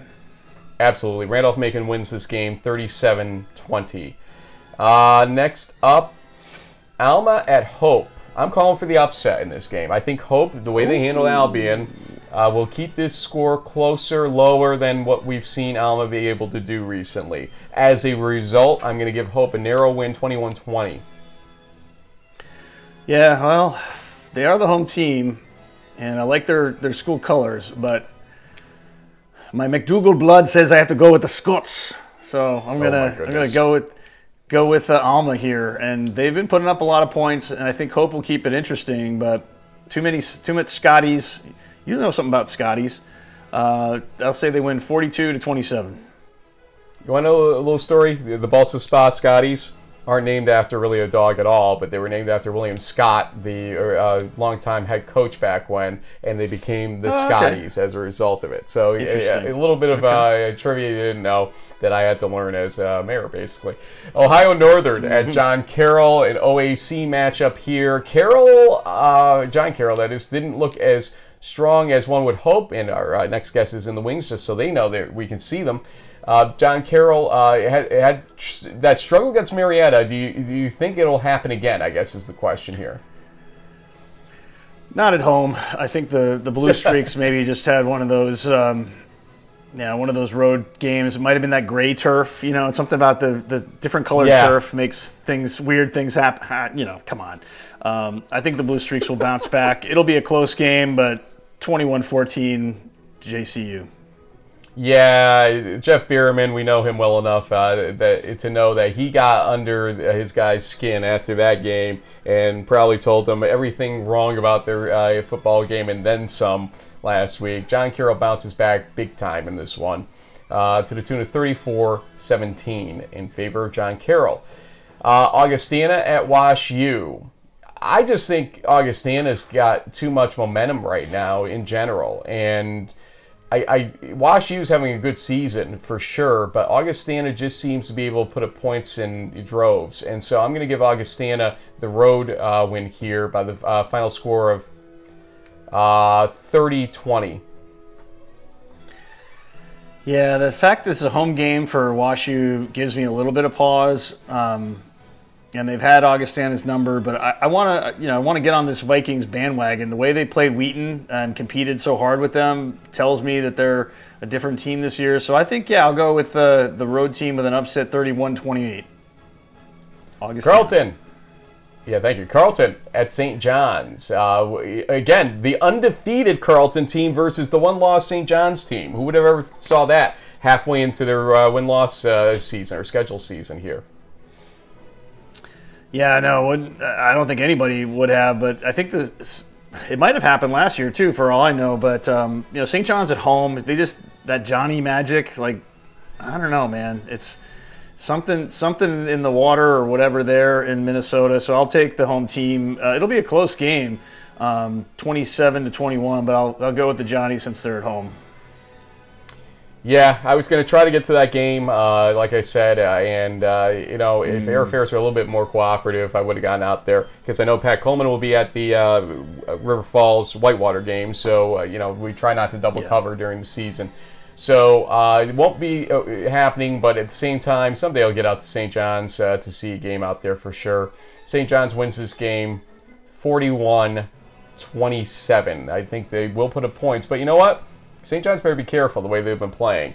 [SPEAKER 1] Absolutely. Randolph Macon wins this game 37-20. Uh, next up, Alma at Hope. I'm calling for the upset in this game. I think Hope, the way they handle Albion, uh, will keep this score closer, lower than what we've seen Alma be able to do recently. As a result, I'm going to give Hope a narrow win, 21-20.
[SPEAKER 2] Yeah, well, they are the home team, and I like their, their school colors, but my McDougal blood says I have to go with the Scots. So I'm gonna oh I'm gonna go with go with uh, Alma here, and they've been putting up a lot of points, and I think Hope will keep it interesting. But too many, too much Scotties. You know something about Scotties? Uh, I'll say they win 42 to 27.
[SPEAKER 1] You want to know a little story? The, the Balsa Spa Scotties aren't named after really a dog at all, but they were named after William Scott, the uh, longtime head coach back when, and they became the oh, Scotties okay. as a result of it. So a, a, little bit of okay. uh, trivia you didn't know that I had to learn as uh, mayor, basically. Ohio Northern mm-hmm. at John Carroll, an OAC matchup here. Carroll, uh, John Carroll, that is, didn't look as strong as one would hope, and our uh, next guest is in the wings, just so they know that we can see them. Uh, John Carroll uh, had, had that struggle against Marietta. Do you, do you think it'll happen again? I guess is the question here.
[SPEAKER 2] Not at home. I think the, the Blue Streaks maybe just had one of those, um, yeah, one of those road games. It might have been that gray turf. You know, something about the, the different colored yeah. turf makes things weird things happen. You know, come on. Um, I think the Blue Streaks will bounce back. It'll be a close game, but 21-14 JCU.
[SPEAKER 1] Yeah, Jeff Behrman, we know him well enough uh, that to know that he got under his guy's skin after that game and probably told them everything wrong about their uh, football game and then some last week. John Carroll bounces back big time in this one uh, to the tune of 34-17 in favor of John Carroll. Uh, Augustana at Wash U. I just think Augustana's got too much momentum right now in general and – I, I Wash U's having a good season for sure, but Augustana just seems to be able to put up points in droves, and so I'm going to give Augustana the road uh, win here by the uh, final score of uh, 30-20.
[SPEAKER 2] Yeah, the fact that it's a home game for WashU gives me a little bit of pause. Um, and they've had Augustana's number, but I, I want to, you know, I want to get on this Vikings bandwagon. The way they played Wheaton and competed so hard with them tells me that they're a different team this year. So I think, yeah, I'll go with the the road team with an upset 31-28.
[SPEAKER 1] Carleton. Yeah, thank you. Carleton at St. John's. Uh, again, the undefeated Carleton team versus the one-loss St. John's team. Who would have ever saw that halfway into their uh, win-loss uh, season or schedule season here?
[SPEAKER 2] Yeah, no, I don't think anybody would have, but I think this it might have happened last year too, for all I know. But um, you know, St. John's at home, they just that Johnny magic, like I don't know, man. It's something something in the water or whatever there in Minnesota. So I'll take the home team. Uh, it'll be a close game, um, 27 to 21, but I'll I'll go with the Johnny since they're at home.
[SPEAKER 1] Yeah, I was going to try to get to that game, uh, like I said, uh, and uh, you know, if mm. airfares were a little bit more cooperative, I would have gotten out there because I know Pat Coleman will be at the uh, River Falls Whitewater game, so uh, you know we try not to double yeah. cover during the season. So uh, it won't be happening, but at the same time, someday I'll get out to St. John's to see a game out there for sure. St. John's wins this game 41 27. I think they will put up points, but you know what? St. John's better be careful the way they've been playing.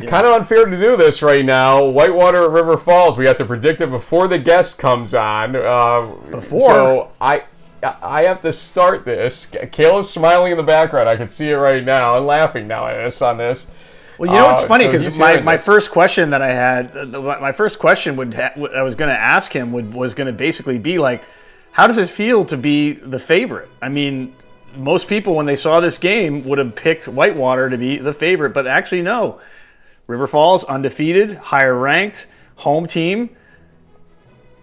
[SPEAKER 1] Yeah. Kind of unfair to do this right now. Whitewater at River Falls. We have to predict it before the guest comes on. Uh,
[SPEAKER 2] before.
[SPEAKER 1] So I, I have to start this. Kaleb's smiling in the background. I can see it right now and laughing now on this. On this.
[SPEAKER 2] Well, you know what's uh, funny because so my, my first question that I had, uh, my first question would ha- I was going to ask him would was going to basically be like, how does it feel to be the favorite? I mean, most people, when they saw this game, would have picked Whitewater to be the favorite, but actually, no. River Falls, undefeated, higher ranked, home team.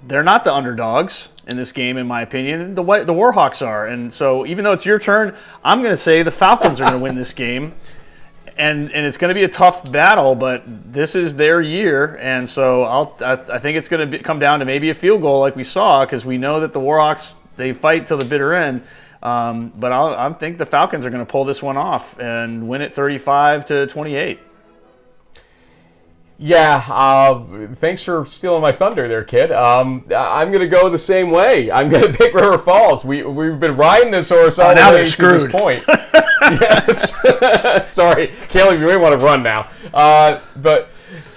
[SPEAKER 2] They're not the underdogs in this game, in my opinion. The the Warhawks are, and so even though it's your turn, I'm going to say the Falcons are going to win this game, and and it's going to be a tough battle. But this is their year, and so I'll I, I think it's going to come down to maybe a field goal, like we saw, because we know that the Warhawks they fight till the bitter end. Um, but I'll, I think the Falcons are going to pull this one off and win it 35 to 28.
[SPEAKER 1] Yeah, uh, thanks for stealing my thunder there, kid. Um, I'm going to go the same way. I'm going to pick River Falls. We, we've been riding this horse all oh, the way to this point. yes. Sorry, Kaleb, you may want to run now. Uh, but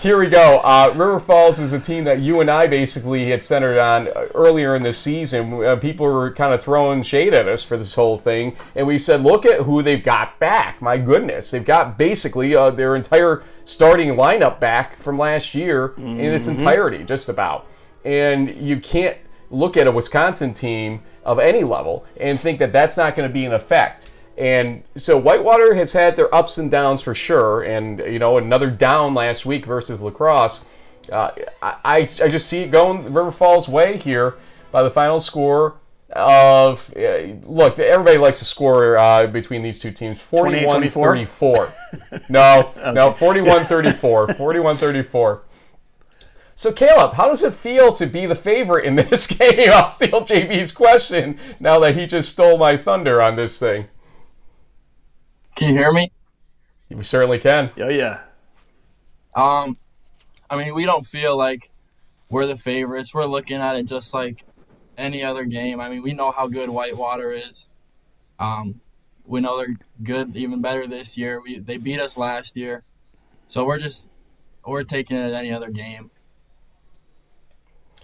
[SPEAKER 1] here we go. Uh, River Falls is a team that you and I basically had centered on uh, earlier in the season. Uh, people were kind of throwing shade at us for this whole thing, and we said, look at who they've got back. My goodness, they've got basically uh, their entire starting lineup back from last year mm-hmm. in its mm-hmm. entirety, just about. And you can't look at a Wisconsin team of any level and think that that's not going to be an effect. And so Whitewater has had their ups and downs for sure. And, you know, another down last week versus La Crosse. Uh, I, I just see it going River Falls' way here by the final score of uh, look everybody likes to score uh, between these two teams. 41 34 no okay. no 41 34 41 34 so kaleb how does it feel to be the favorite in this game? I'll steal jb's question now that he just stole my thunder on this thing
[SPEAKER 4] can you hear me?
[SPEAKER 1] We certainly can.
[SPEAKER 2] Oh yeah.
[SPEAKER 4] Um, I mean, we don't feel like we're the favorites. We're looking at it just like any other game. I mean, we know how good Whitewater is. Um, we know they're good, even better this year. We they beat us last year, so we're just we're taking it as any other game.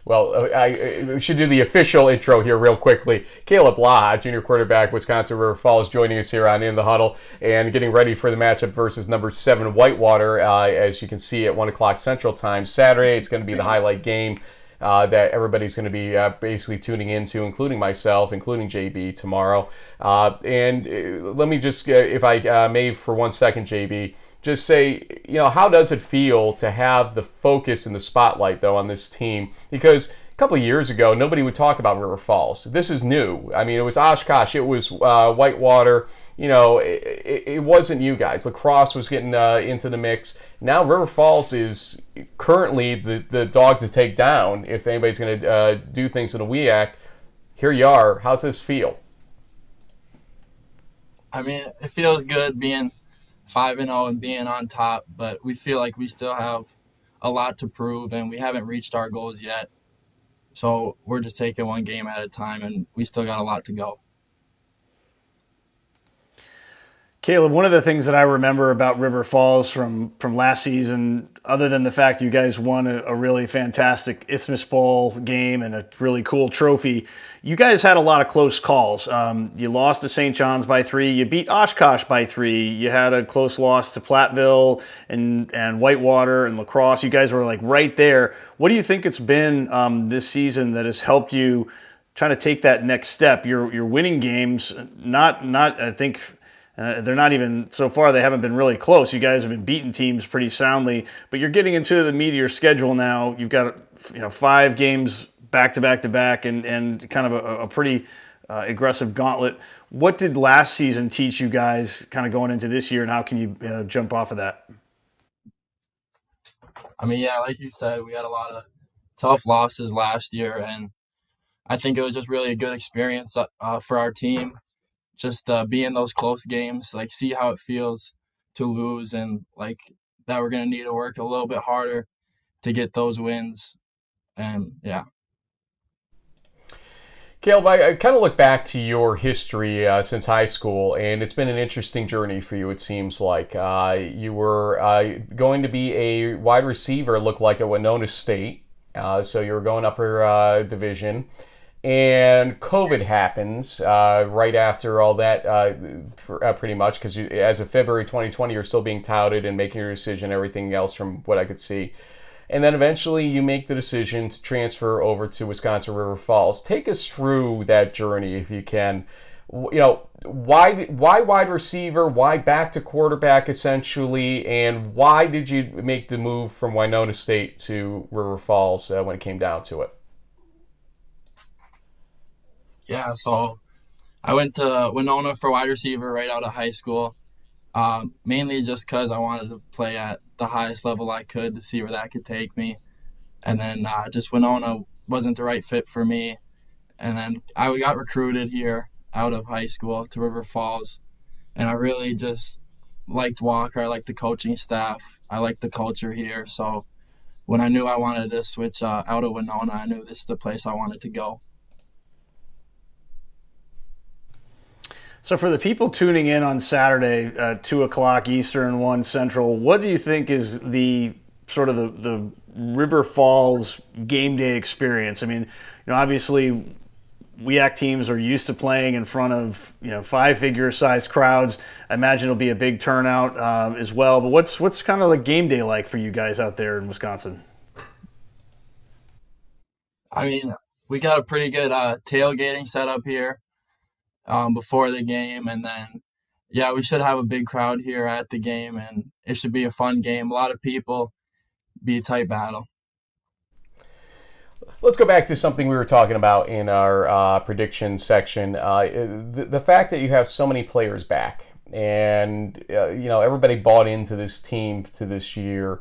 [SPEAKER 1] Well, uh, I, I, should do the official intro here real quickly. Kaleb Blaha, junior quarterback, Wisconsin River Falls, joining us here on In the Huddle and getting ready for the matchup versus number seven Whitewater. Uh, as you can see at one o'clock Central Time Saturday, it's going to be the highlight game. Uh, that everybody's going to be uh, basically tuning into, including myself, including JB tomorrow. Uh, and uh, let me just, if I may, for one second, JB, just say, you know, how does it feel to have the focus and the spotlight, though, on this team? Because a couple of years ago, nobody would talk about River Falls. This is new. I mean, it was Oshkosh, it was uh, Whitewater. You know, it, it, wasn't you guys. La Crosse was getting uh, into the mix. Now, River Falls is currently the, the dog to take down if anybody's going to uh, do things in the WIAC. Here you are. How's this feel?
[SPEAKER 4] I mean, it feels good being five and zero oh and being on top, but we feel like we still have a lot to prove, and we haven't reached our goals yet. So we're just taking one game at a time, and we still got a lot to go.
[SPEAKER 2] Kaleb, one of the things that I remember about River Falls from from last season, other than the fact you guys won a, a, really fantastic Isthmus Bowl game and a really cool trophy, you guys had a lot of close calls. Um, you lost to St. John's by three. You beat Oshkosh by three. You had a close loss to Platteville and and Whitewater and La Crosse. You guys were like right there. What do you think it's been um, this season that has helped you? Trying to take that next step. You're you're winning games, not not I think uh, they're not even so far. They haven't been really close. You guys have been beating teams pretty soundly, but you're getting into the your schedule now. You've got you know five games back to back to back, and and kind of a, a pretty uh, aggressive gauntlet. What did last season teach you guys, kind of going into this year, and how can you, you know, jump off of that?
[SPEAKER 4] I mean, yeah, like you said, we had a lot of tough losses last year, and I think it was just really a good experience uh, for our team just uh, be in those close games, like see how it feels to lose, and like that we're gonna need to work a little bit harder to get those wins. And yeah.
[SPEAKER 1] Kaleb, I, I kind of look back to your history uh, since high school, and it's been an interesting journey for you. It seems like uh, you were uh, going to be a wide receiver, looked like at Winona State, uh, so you were going upper uh, division and COVID happens uh, right after all that, uh, for, uh, pretty much, because as of February 2020, you're still being touted and making your decision, everything else from what I could see. And then eventually you make the decision to transfer over to Wisconsin River Falls. Take us through that journey if you can. You know, why why wide receiver? Why back to quarterback essentially? And why did you make the move from Winona State to River Falls uh, when it came down to it?
[SPEAKER 4] Yeah, so I went to Winona for wide receiver right out of high school, uh, mainly just because I wanted to play at the highest level I could to see where that could take me. And then uh, just Winona wasn't the right fit for me. And then I got recruited here out of high school to River Falls. And I really just liked Walker. I liked the coaching staff. I liked the culture here. So when I knew I wanted to switch uh, out of Winona, I knew this is the place I wanted to go.
[SPEAKER 2] So, for the people tuning in on Saturday, uh, two o'clock Eastern, one Central, what do you think is the sort of the, the River Falls game day experience? I mean, you know, obviously, WIAC teams are used to playing in front of you know five figure size crowds. I imagine it'll be a big turnout um, as well. But what's what's kind of like game day like for you guys out there in Wisconsin?
[SPEAKER 4] I mean, we got a pretty good uh, tailgating setup here um, before the game, and then yeah, we should have a big crowd here at the game, and it should be a fun game. A lot of people, be a tight battle.
[SPEAKER 1] Let's go back to something we were talking about in our uh, prediction section. Uh, the, the fact that you have so many players back, and uh, you know everybody bought into this team to this year,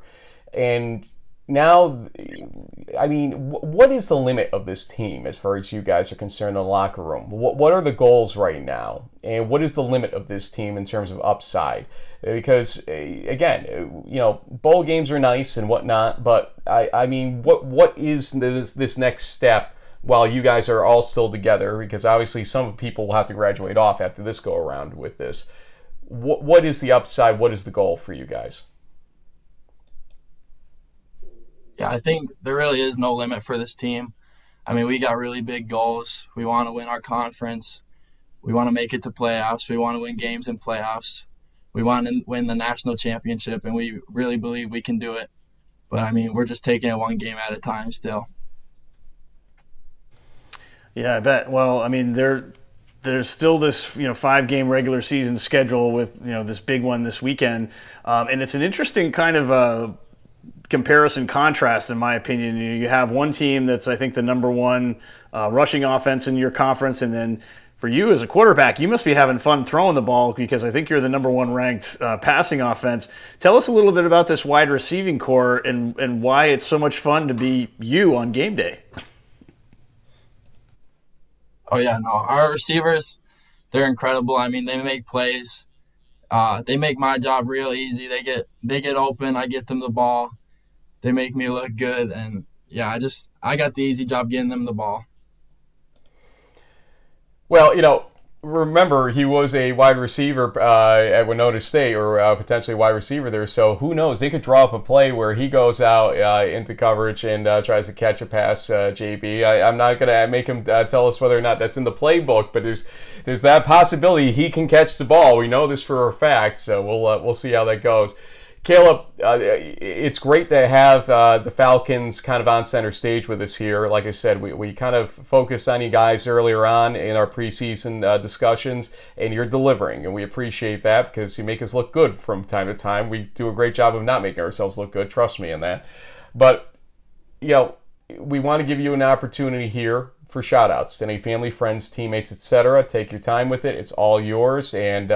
[SPEAKER 1] and now, I mean, what is the limit of this team as far as you guys are concerned in the locker room? What, what are the goals right now? And what is the limit of this team in terms of upside? Because, eh, again, eh, you know, bowl games are nice and whatnot, but I, I mean, what what is this, this next step while you guys are all still together? Because obviously, some people will have to graduate off after this go around with this. What, what is the upside? What is the goal for you guys?
[SPEAKER 4] Yeah, I think there really is no limit for this team. I mean, we got really big goals. We want to win our conference. We want to make it to playoffs. We want to win games in playoffs. We want to win the national championship, and we really believe we can do it. But I mean, we're just taking it one game at a time still.
[SPEAKER 2] Yeah, I bet. Well, I mean, there, there's still this you know five game regular season schedule with you know this big one this weekend, um, and it's an interesting kind of uh, comparison contrast, in my opinion. You have one team that's, I think, the number one uh, rushing offense in your conference, and then for you as a quarterback, you must be having fun throwing the ball because I think you're the number one ranked uh, passing offense. Tell us a little bit about this wide receiving core and, and why it's so much fun to be you on game day.
[SPEAKER 4] Oh, yeah, no. Our receivers, they're incredible. I mean, they make plays. Uh, they make my job real easy. They get they get open. I get them the ball they make me look good, and yeah, I just I got the easy job getting them the ball.
[SPEAKER 1] Well, you know, remember he was a wide receiver uh, at Winona State, or uh, potentially a wide receiver there. So who knows? They could draw up a play where he goes out uh, into coverage and uh, tries to catch a pass. Uh, JB, I, am not gonna make him uh, tell us whether or not that's in the playbook, but there's there's that possibility he can catch the ball. We know this for a fact, so we'll we'll see how that goes. Kaleb, uh, it's great to have uh, the Falcons kind of on center stage with us here. Like I said, we, we kind of focused on you guys earlier on in our preseason uh, discussions, and you're delivering, and we appreciate that because you make us look good from time to time. We do a great job of not making ourselves look good, trust me in that. But, you know, we want to give you an opportunity here for shout outs to any family, friends, teammates, etc. Take your time with it, it's all yours, and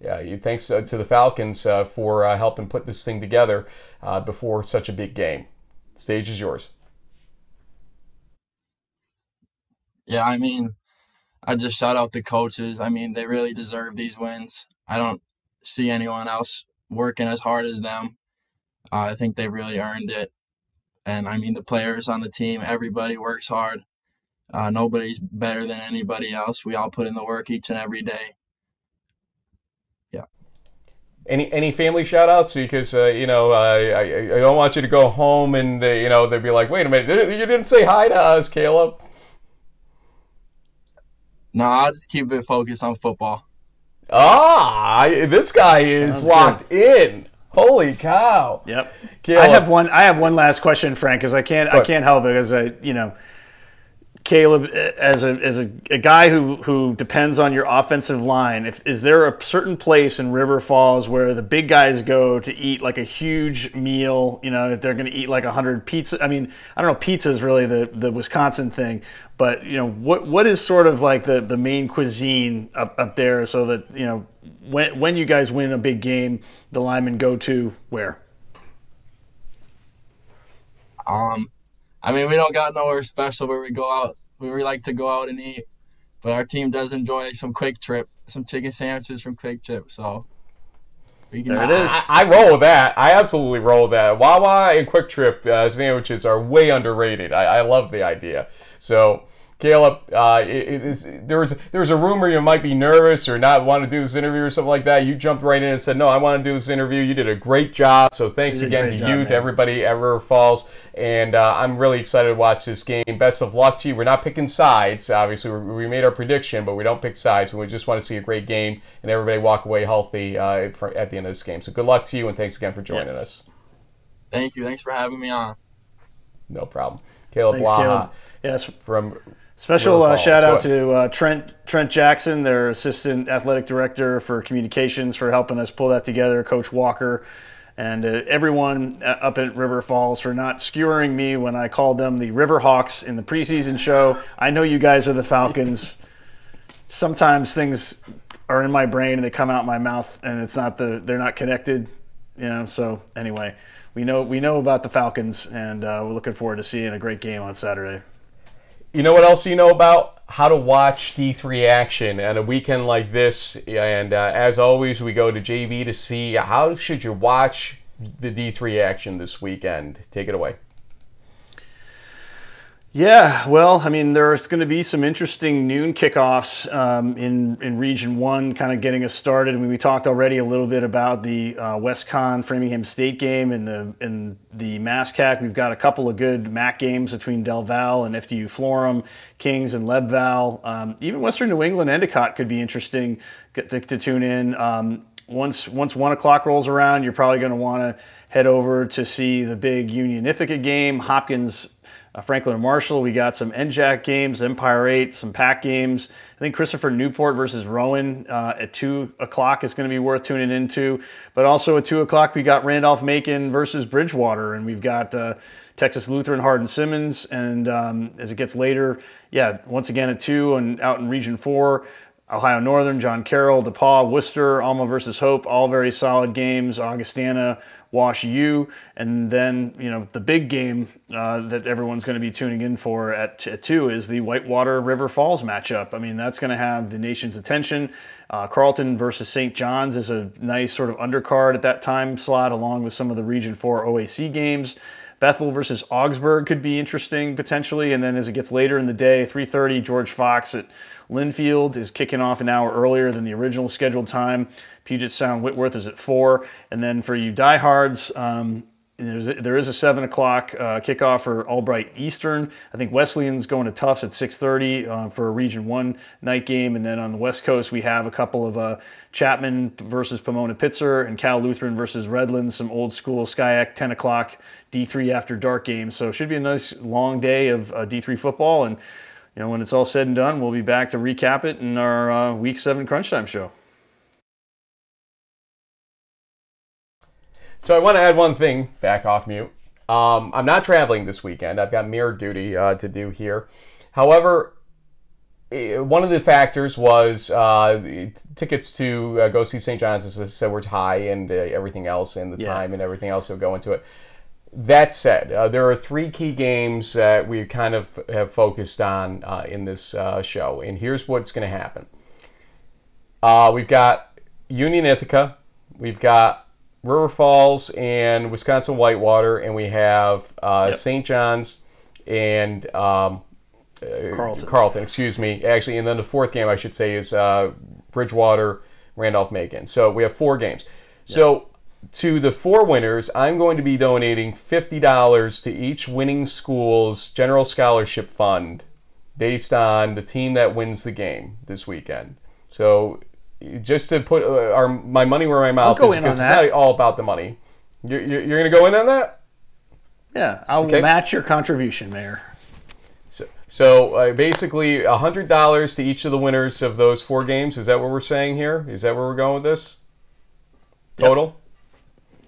[SPEAKER 1] yeah, thanks uh, to the Falcons uh, for uh, helping put this thing together before such a big game. Stage is yours.
[SPEAKER 4] Yeah, I mean, I just shout out the coaches. I mean, they really deserve these wins. I don't see anyone else working as hard as them. I think they really earned it. And I mean, the players on the team, everybody works hard. Uh, nobody's better than anybody else. We all put in the work each and every day.
[SPEAKER 1] Any any family shout outs? Because, uh, you know, uh, I, I don't want you to go home and, uh, you know, they'd be like, wait a minute, you didn't say hi to us, Kaleb.
[SPEAKER 4] No, I'll just keep it focused on football.
[SPEAKER 1] Ah, this guy is Sounds locked good. in. Holy cow!
[SPEAKER 2] Yep. Kaleb. I have one. I have one last question, Frank, because I can't. I can't help it because I, you know, Kaleb, as a as a, a, guy who who depends on your offensive line, if is there a certain place in River Falls where the big guys go to eat like a huge meal? You know, they're going to eat like hundred pizza. I mean, I don't know. Pizza is really the the Wisconsin thing, but you know, what what is sort of like the the main cuisine up up there, so that you know when when you guys win a big game, the linemen go to where?
[SPEAKER 4] Um, I mean, we don't got nowhere special where we go out. We like to go out and eat, but our team does enjoy some QuikTrip, some chicken sandwiches from QuikTrip. So
[SPEAKER 1] we can, there it is. I, I, roll with that. I absolutely roll with that. Wawa and QuikTrip uh, sandwiches are way underrated. I, I love the idea. So Kaleb, uh, it, it there was there was a rumor you might be nervous or not want to do this interview or something like that. You jumped right in and said, "No, I want to do this interview." You did a great job. So thanks again to job, you, man. to everybody at River Falls, and uh, I'm really excited to watch this game. Best of luck to you. We're not picking sides. Obviously, we made our prediction, but we don't pick sides. We just want to see a great game and everybody walk away healthy uh, for, at the end of this game. So good luck to you, and thanks again for joining yeah. us.
[SPEAKER 4] Thank you. Thanks for having me on.
[SPEAKER 1] No problem. Kaleb Thanks, Blaha Kaleb.
[SPEAKER 2] Yes.
[SPEAKER 1] From
[SPEAKER 2] Special uh, shout out to uh, Trent Trent Jackson, their assistant athletic director for communications, for helping us pull that together. Coach Walker, and uh, everyone uh, up at River Falls for not skewering me when I called them the River Hawks in the preseason show. I know you guys are the Falcons. Sometimes things are in my brain and they come out my mouth, and it's not the they're not connected. You know. So anyway, we know we know about the Falcons, and uh, we're looking forward to seeing a great game on Saturday.
[SPEAKER 1] You know what else you know about? How to watch D3 action on a weekend like this. And uh, as always, we go to JB to see how should you watch the D3 action this weekend. Take it away.
[SPEAKER 2] Yeah, well, I mean, there's going to be some interesting noon kickoffs um, in in Region One, kind of getting us started. I mean, we talked already a little bit about the uh, WestConn Framingham State game and the in the MASCAC. We've got a couple of good MAC games between Del Val and FDU Florham, Kings and Lebval. Um, even Western New England Endicott could be interesting to, to tune in. Um, once once one o'clock rolls around, you're probably going to want to head over to see the big Union Ithaca game. Hopkins uh, Franklin and Marshall. We got some NJAC games, Empire 8, some PAC games. I think Christopher Newport versus Rowan uh, at 2 o'clock is going to be worth tuning into. But also at 2 o'clock, we got Randolph Macon versus Bridgewater. And we've got uh, Texas Lutheran Hardin Simmons. And um, as it gets later, yeah, once again at 2 and out in Region 4, Ohio Northern, John Carroll, DePauw, Wooster, Alma versus Hope, all very solid games. Augustana, Wash U, and then you know the big game uh, that everyone's going to be tuning in for at, at two is the Whitewater River Falls matchup. I mean that's going to have the nation's attention. Uh, Carleton versus St. John's is a nice sort of undercard at that time slot, along with some of the Region Four OAC games. Bethel versus Augsburg could be interesting potentially, and then as it gets later in the day, 3:30 George Fox at Linfield is kicking off an hour earlier than the original scheduled time. Puget Sound Whitworth is at four, and then for you diehards, um, there's a, there is a seven o'clock uh, kickoff for Albright Eastern. I think Wesleyan's going to Tufts at 6:30 uh, for a Region One night game, and then on the West Coast we have a couple of uh, Chapman versus Pomona Pitzer and Cal Lutheran versus Redlands, some old school SCIAC 10 o'clock D3 after dark games. So it should be a nice long day of uh, D3 football, and you know when it's all said and done, we'll be back to recap it in our uh, Week Seven Crunch Time show.
[SPEAKER 1] So I want to add one thing back off mute. Um, I'm not traveling this weekend. I've got mirror duty uh, to do here. However, eh, one of the factors was uh, tickets to uh, go see St. John's, as I said, were high and uh, everything else, and the yeah. time and everything else that will go into it. That said, uh, there are three key games that we kind of have focused on uh, in this show, and here's what's going to happen. we've got Union Ithaca, we've got River Falls and Wisconsin Whitewater, and we have uh, yep. St. John's and um,
[SPEAKER 2] uh, Carleton.
[SPEAKER 1] Carleton, excuse me. Actually, and then the fourth game I should say is uh, Bridgewater, Randolph Macon. So we have four games. Yep. So to the four winners, I'm going to be donating $50 to each winning school's general scholarship fund based on the team that wins the game this weekend. So just to put uh, our my money where my mouth is because it's not all about the money. You're, you're, you're going to go in on that?
[SPEAKER 2] Yeah, I'll okay. match your contribution, Mayor.
[SPEAKER 1] So, so uh, basically, hundred dollars to each of the winners of those four games. Is that what we're saying here? Is that where we're going with this? Total.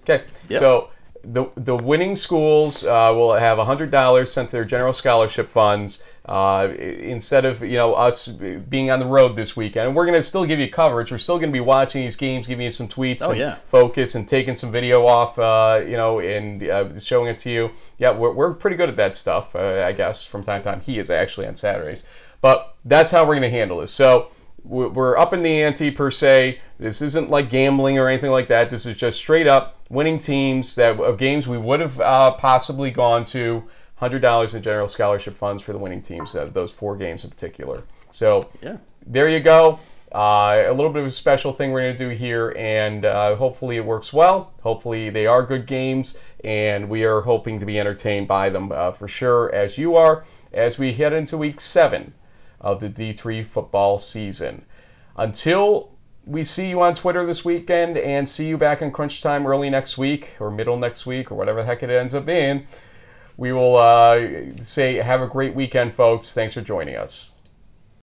[SPEAKER 1] Yep. Okay. Yep. So the the winning schools uh, will have hundred dollars sent to their general scholarship funds. Uh, instead of you know us being on the road this weekend, we're going to still give you coverage. We're still going to be watching these games, giving you some tweets,
[SPEAKER 2] oh,
[SPEAKER 1] and
[SPEAKER 2] yeah.
[SPEAKER 1] focus, and taking some video off, uh, you know, and uh, showing it to you. Yeah, we're, we're pretty good at that stuff, uh, I guess. From time to time, he is actually on Saturdays, but that's how we're going to handle this. So we're up in the ante per se. This isn't like gambling or anything like that. This is just straight up winning teams that of games we would have uh, possibly gone to. Hundred dollars in general scholarship funds for the winning teams, uh, those four games in particular. So
[SPEAKER 2] yeah.
[SPEAKER 1] there you go. Uh, a little bit of a special thing we're going to do here, and uh, hopefully it works well. Hopefully they are good games, and we are hoping to be entertained by them uh, for sure, as you are, as we head into week seven of the D3 football season. Until we see you on Twitter this weekend and see you back in crunch time early next week or middle next week or whatever the heck it ends up being, we will uh, say have a great weekend, folks. Thanks for joining us.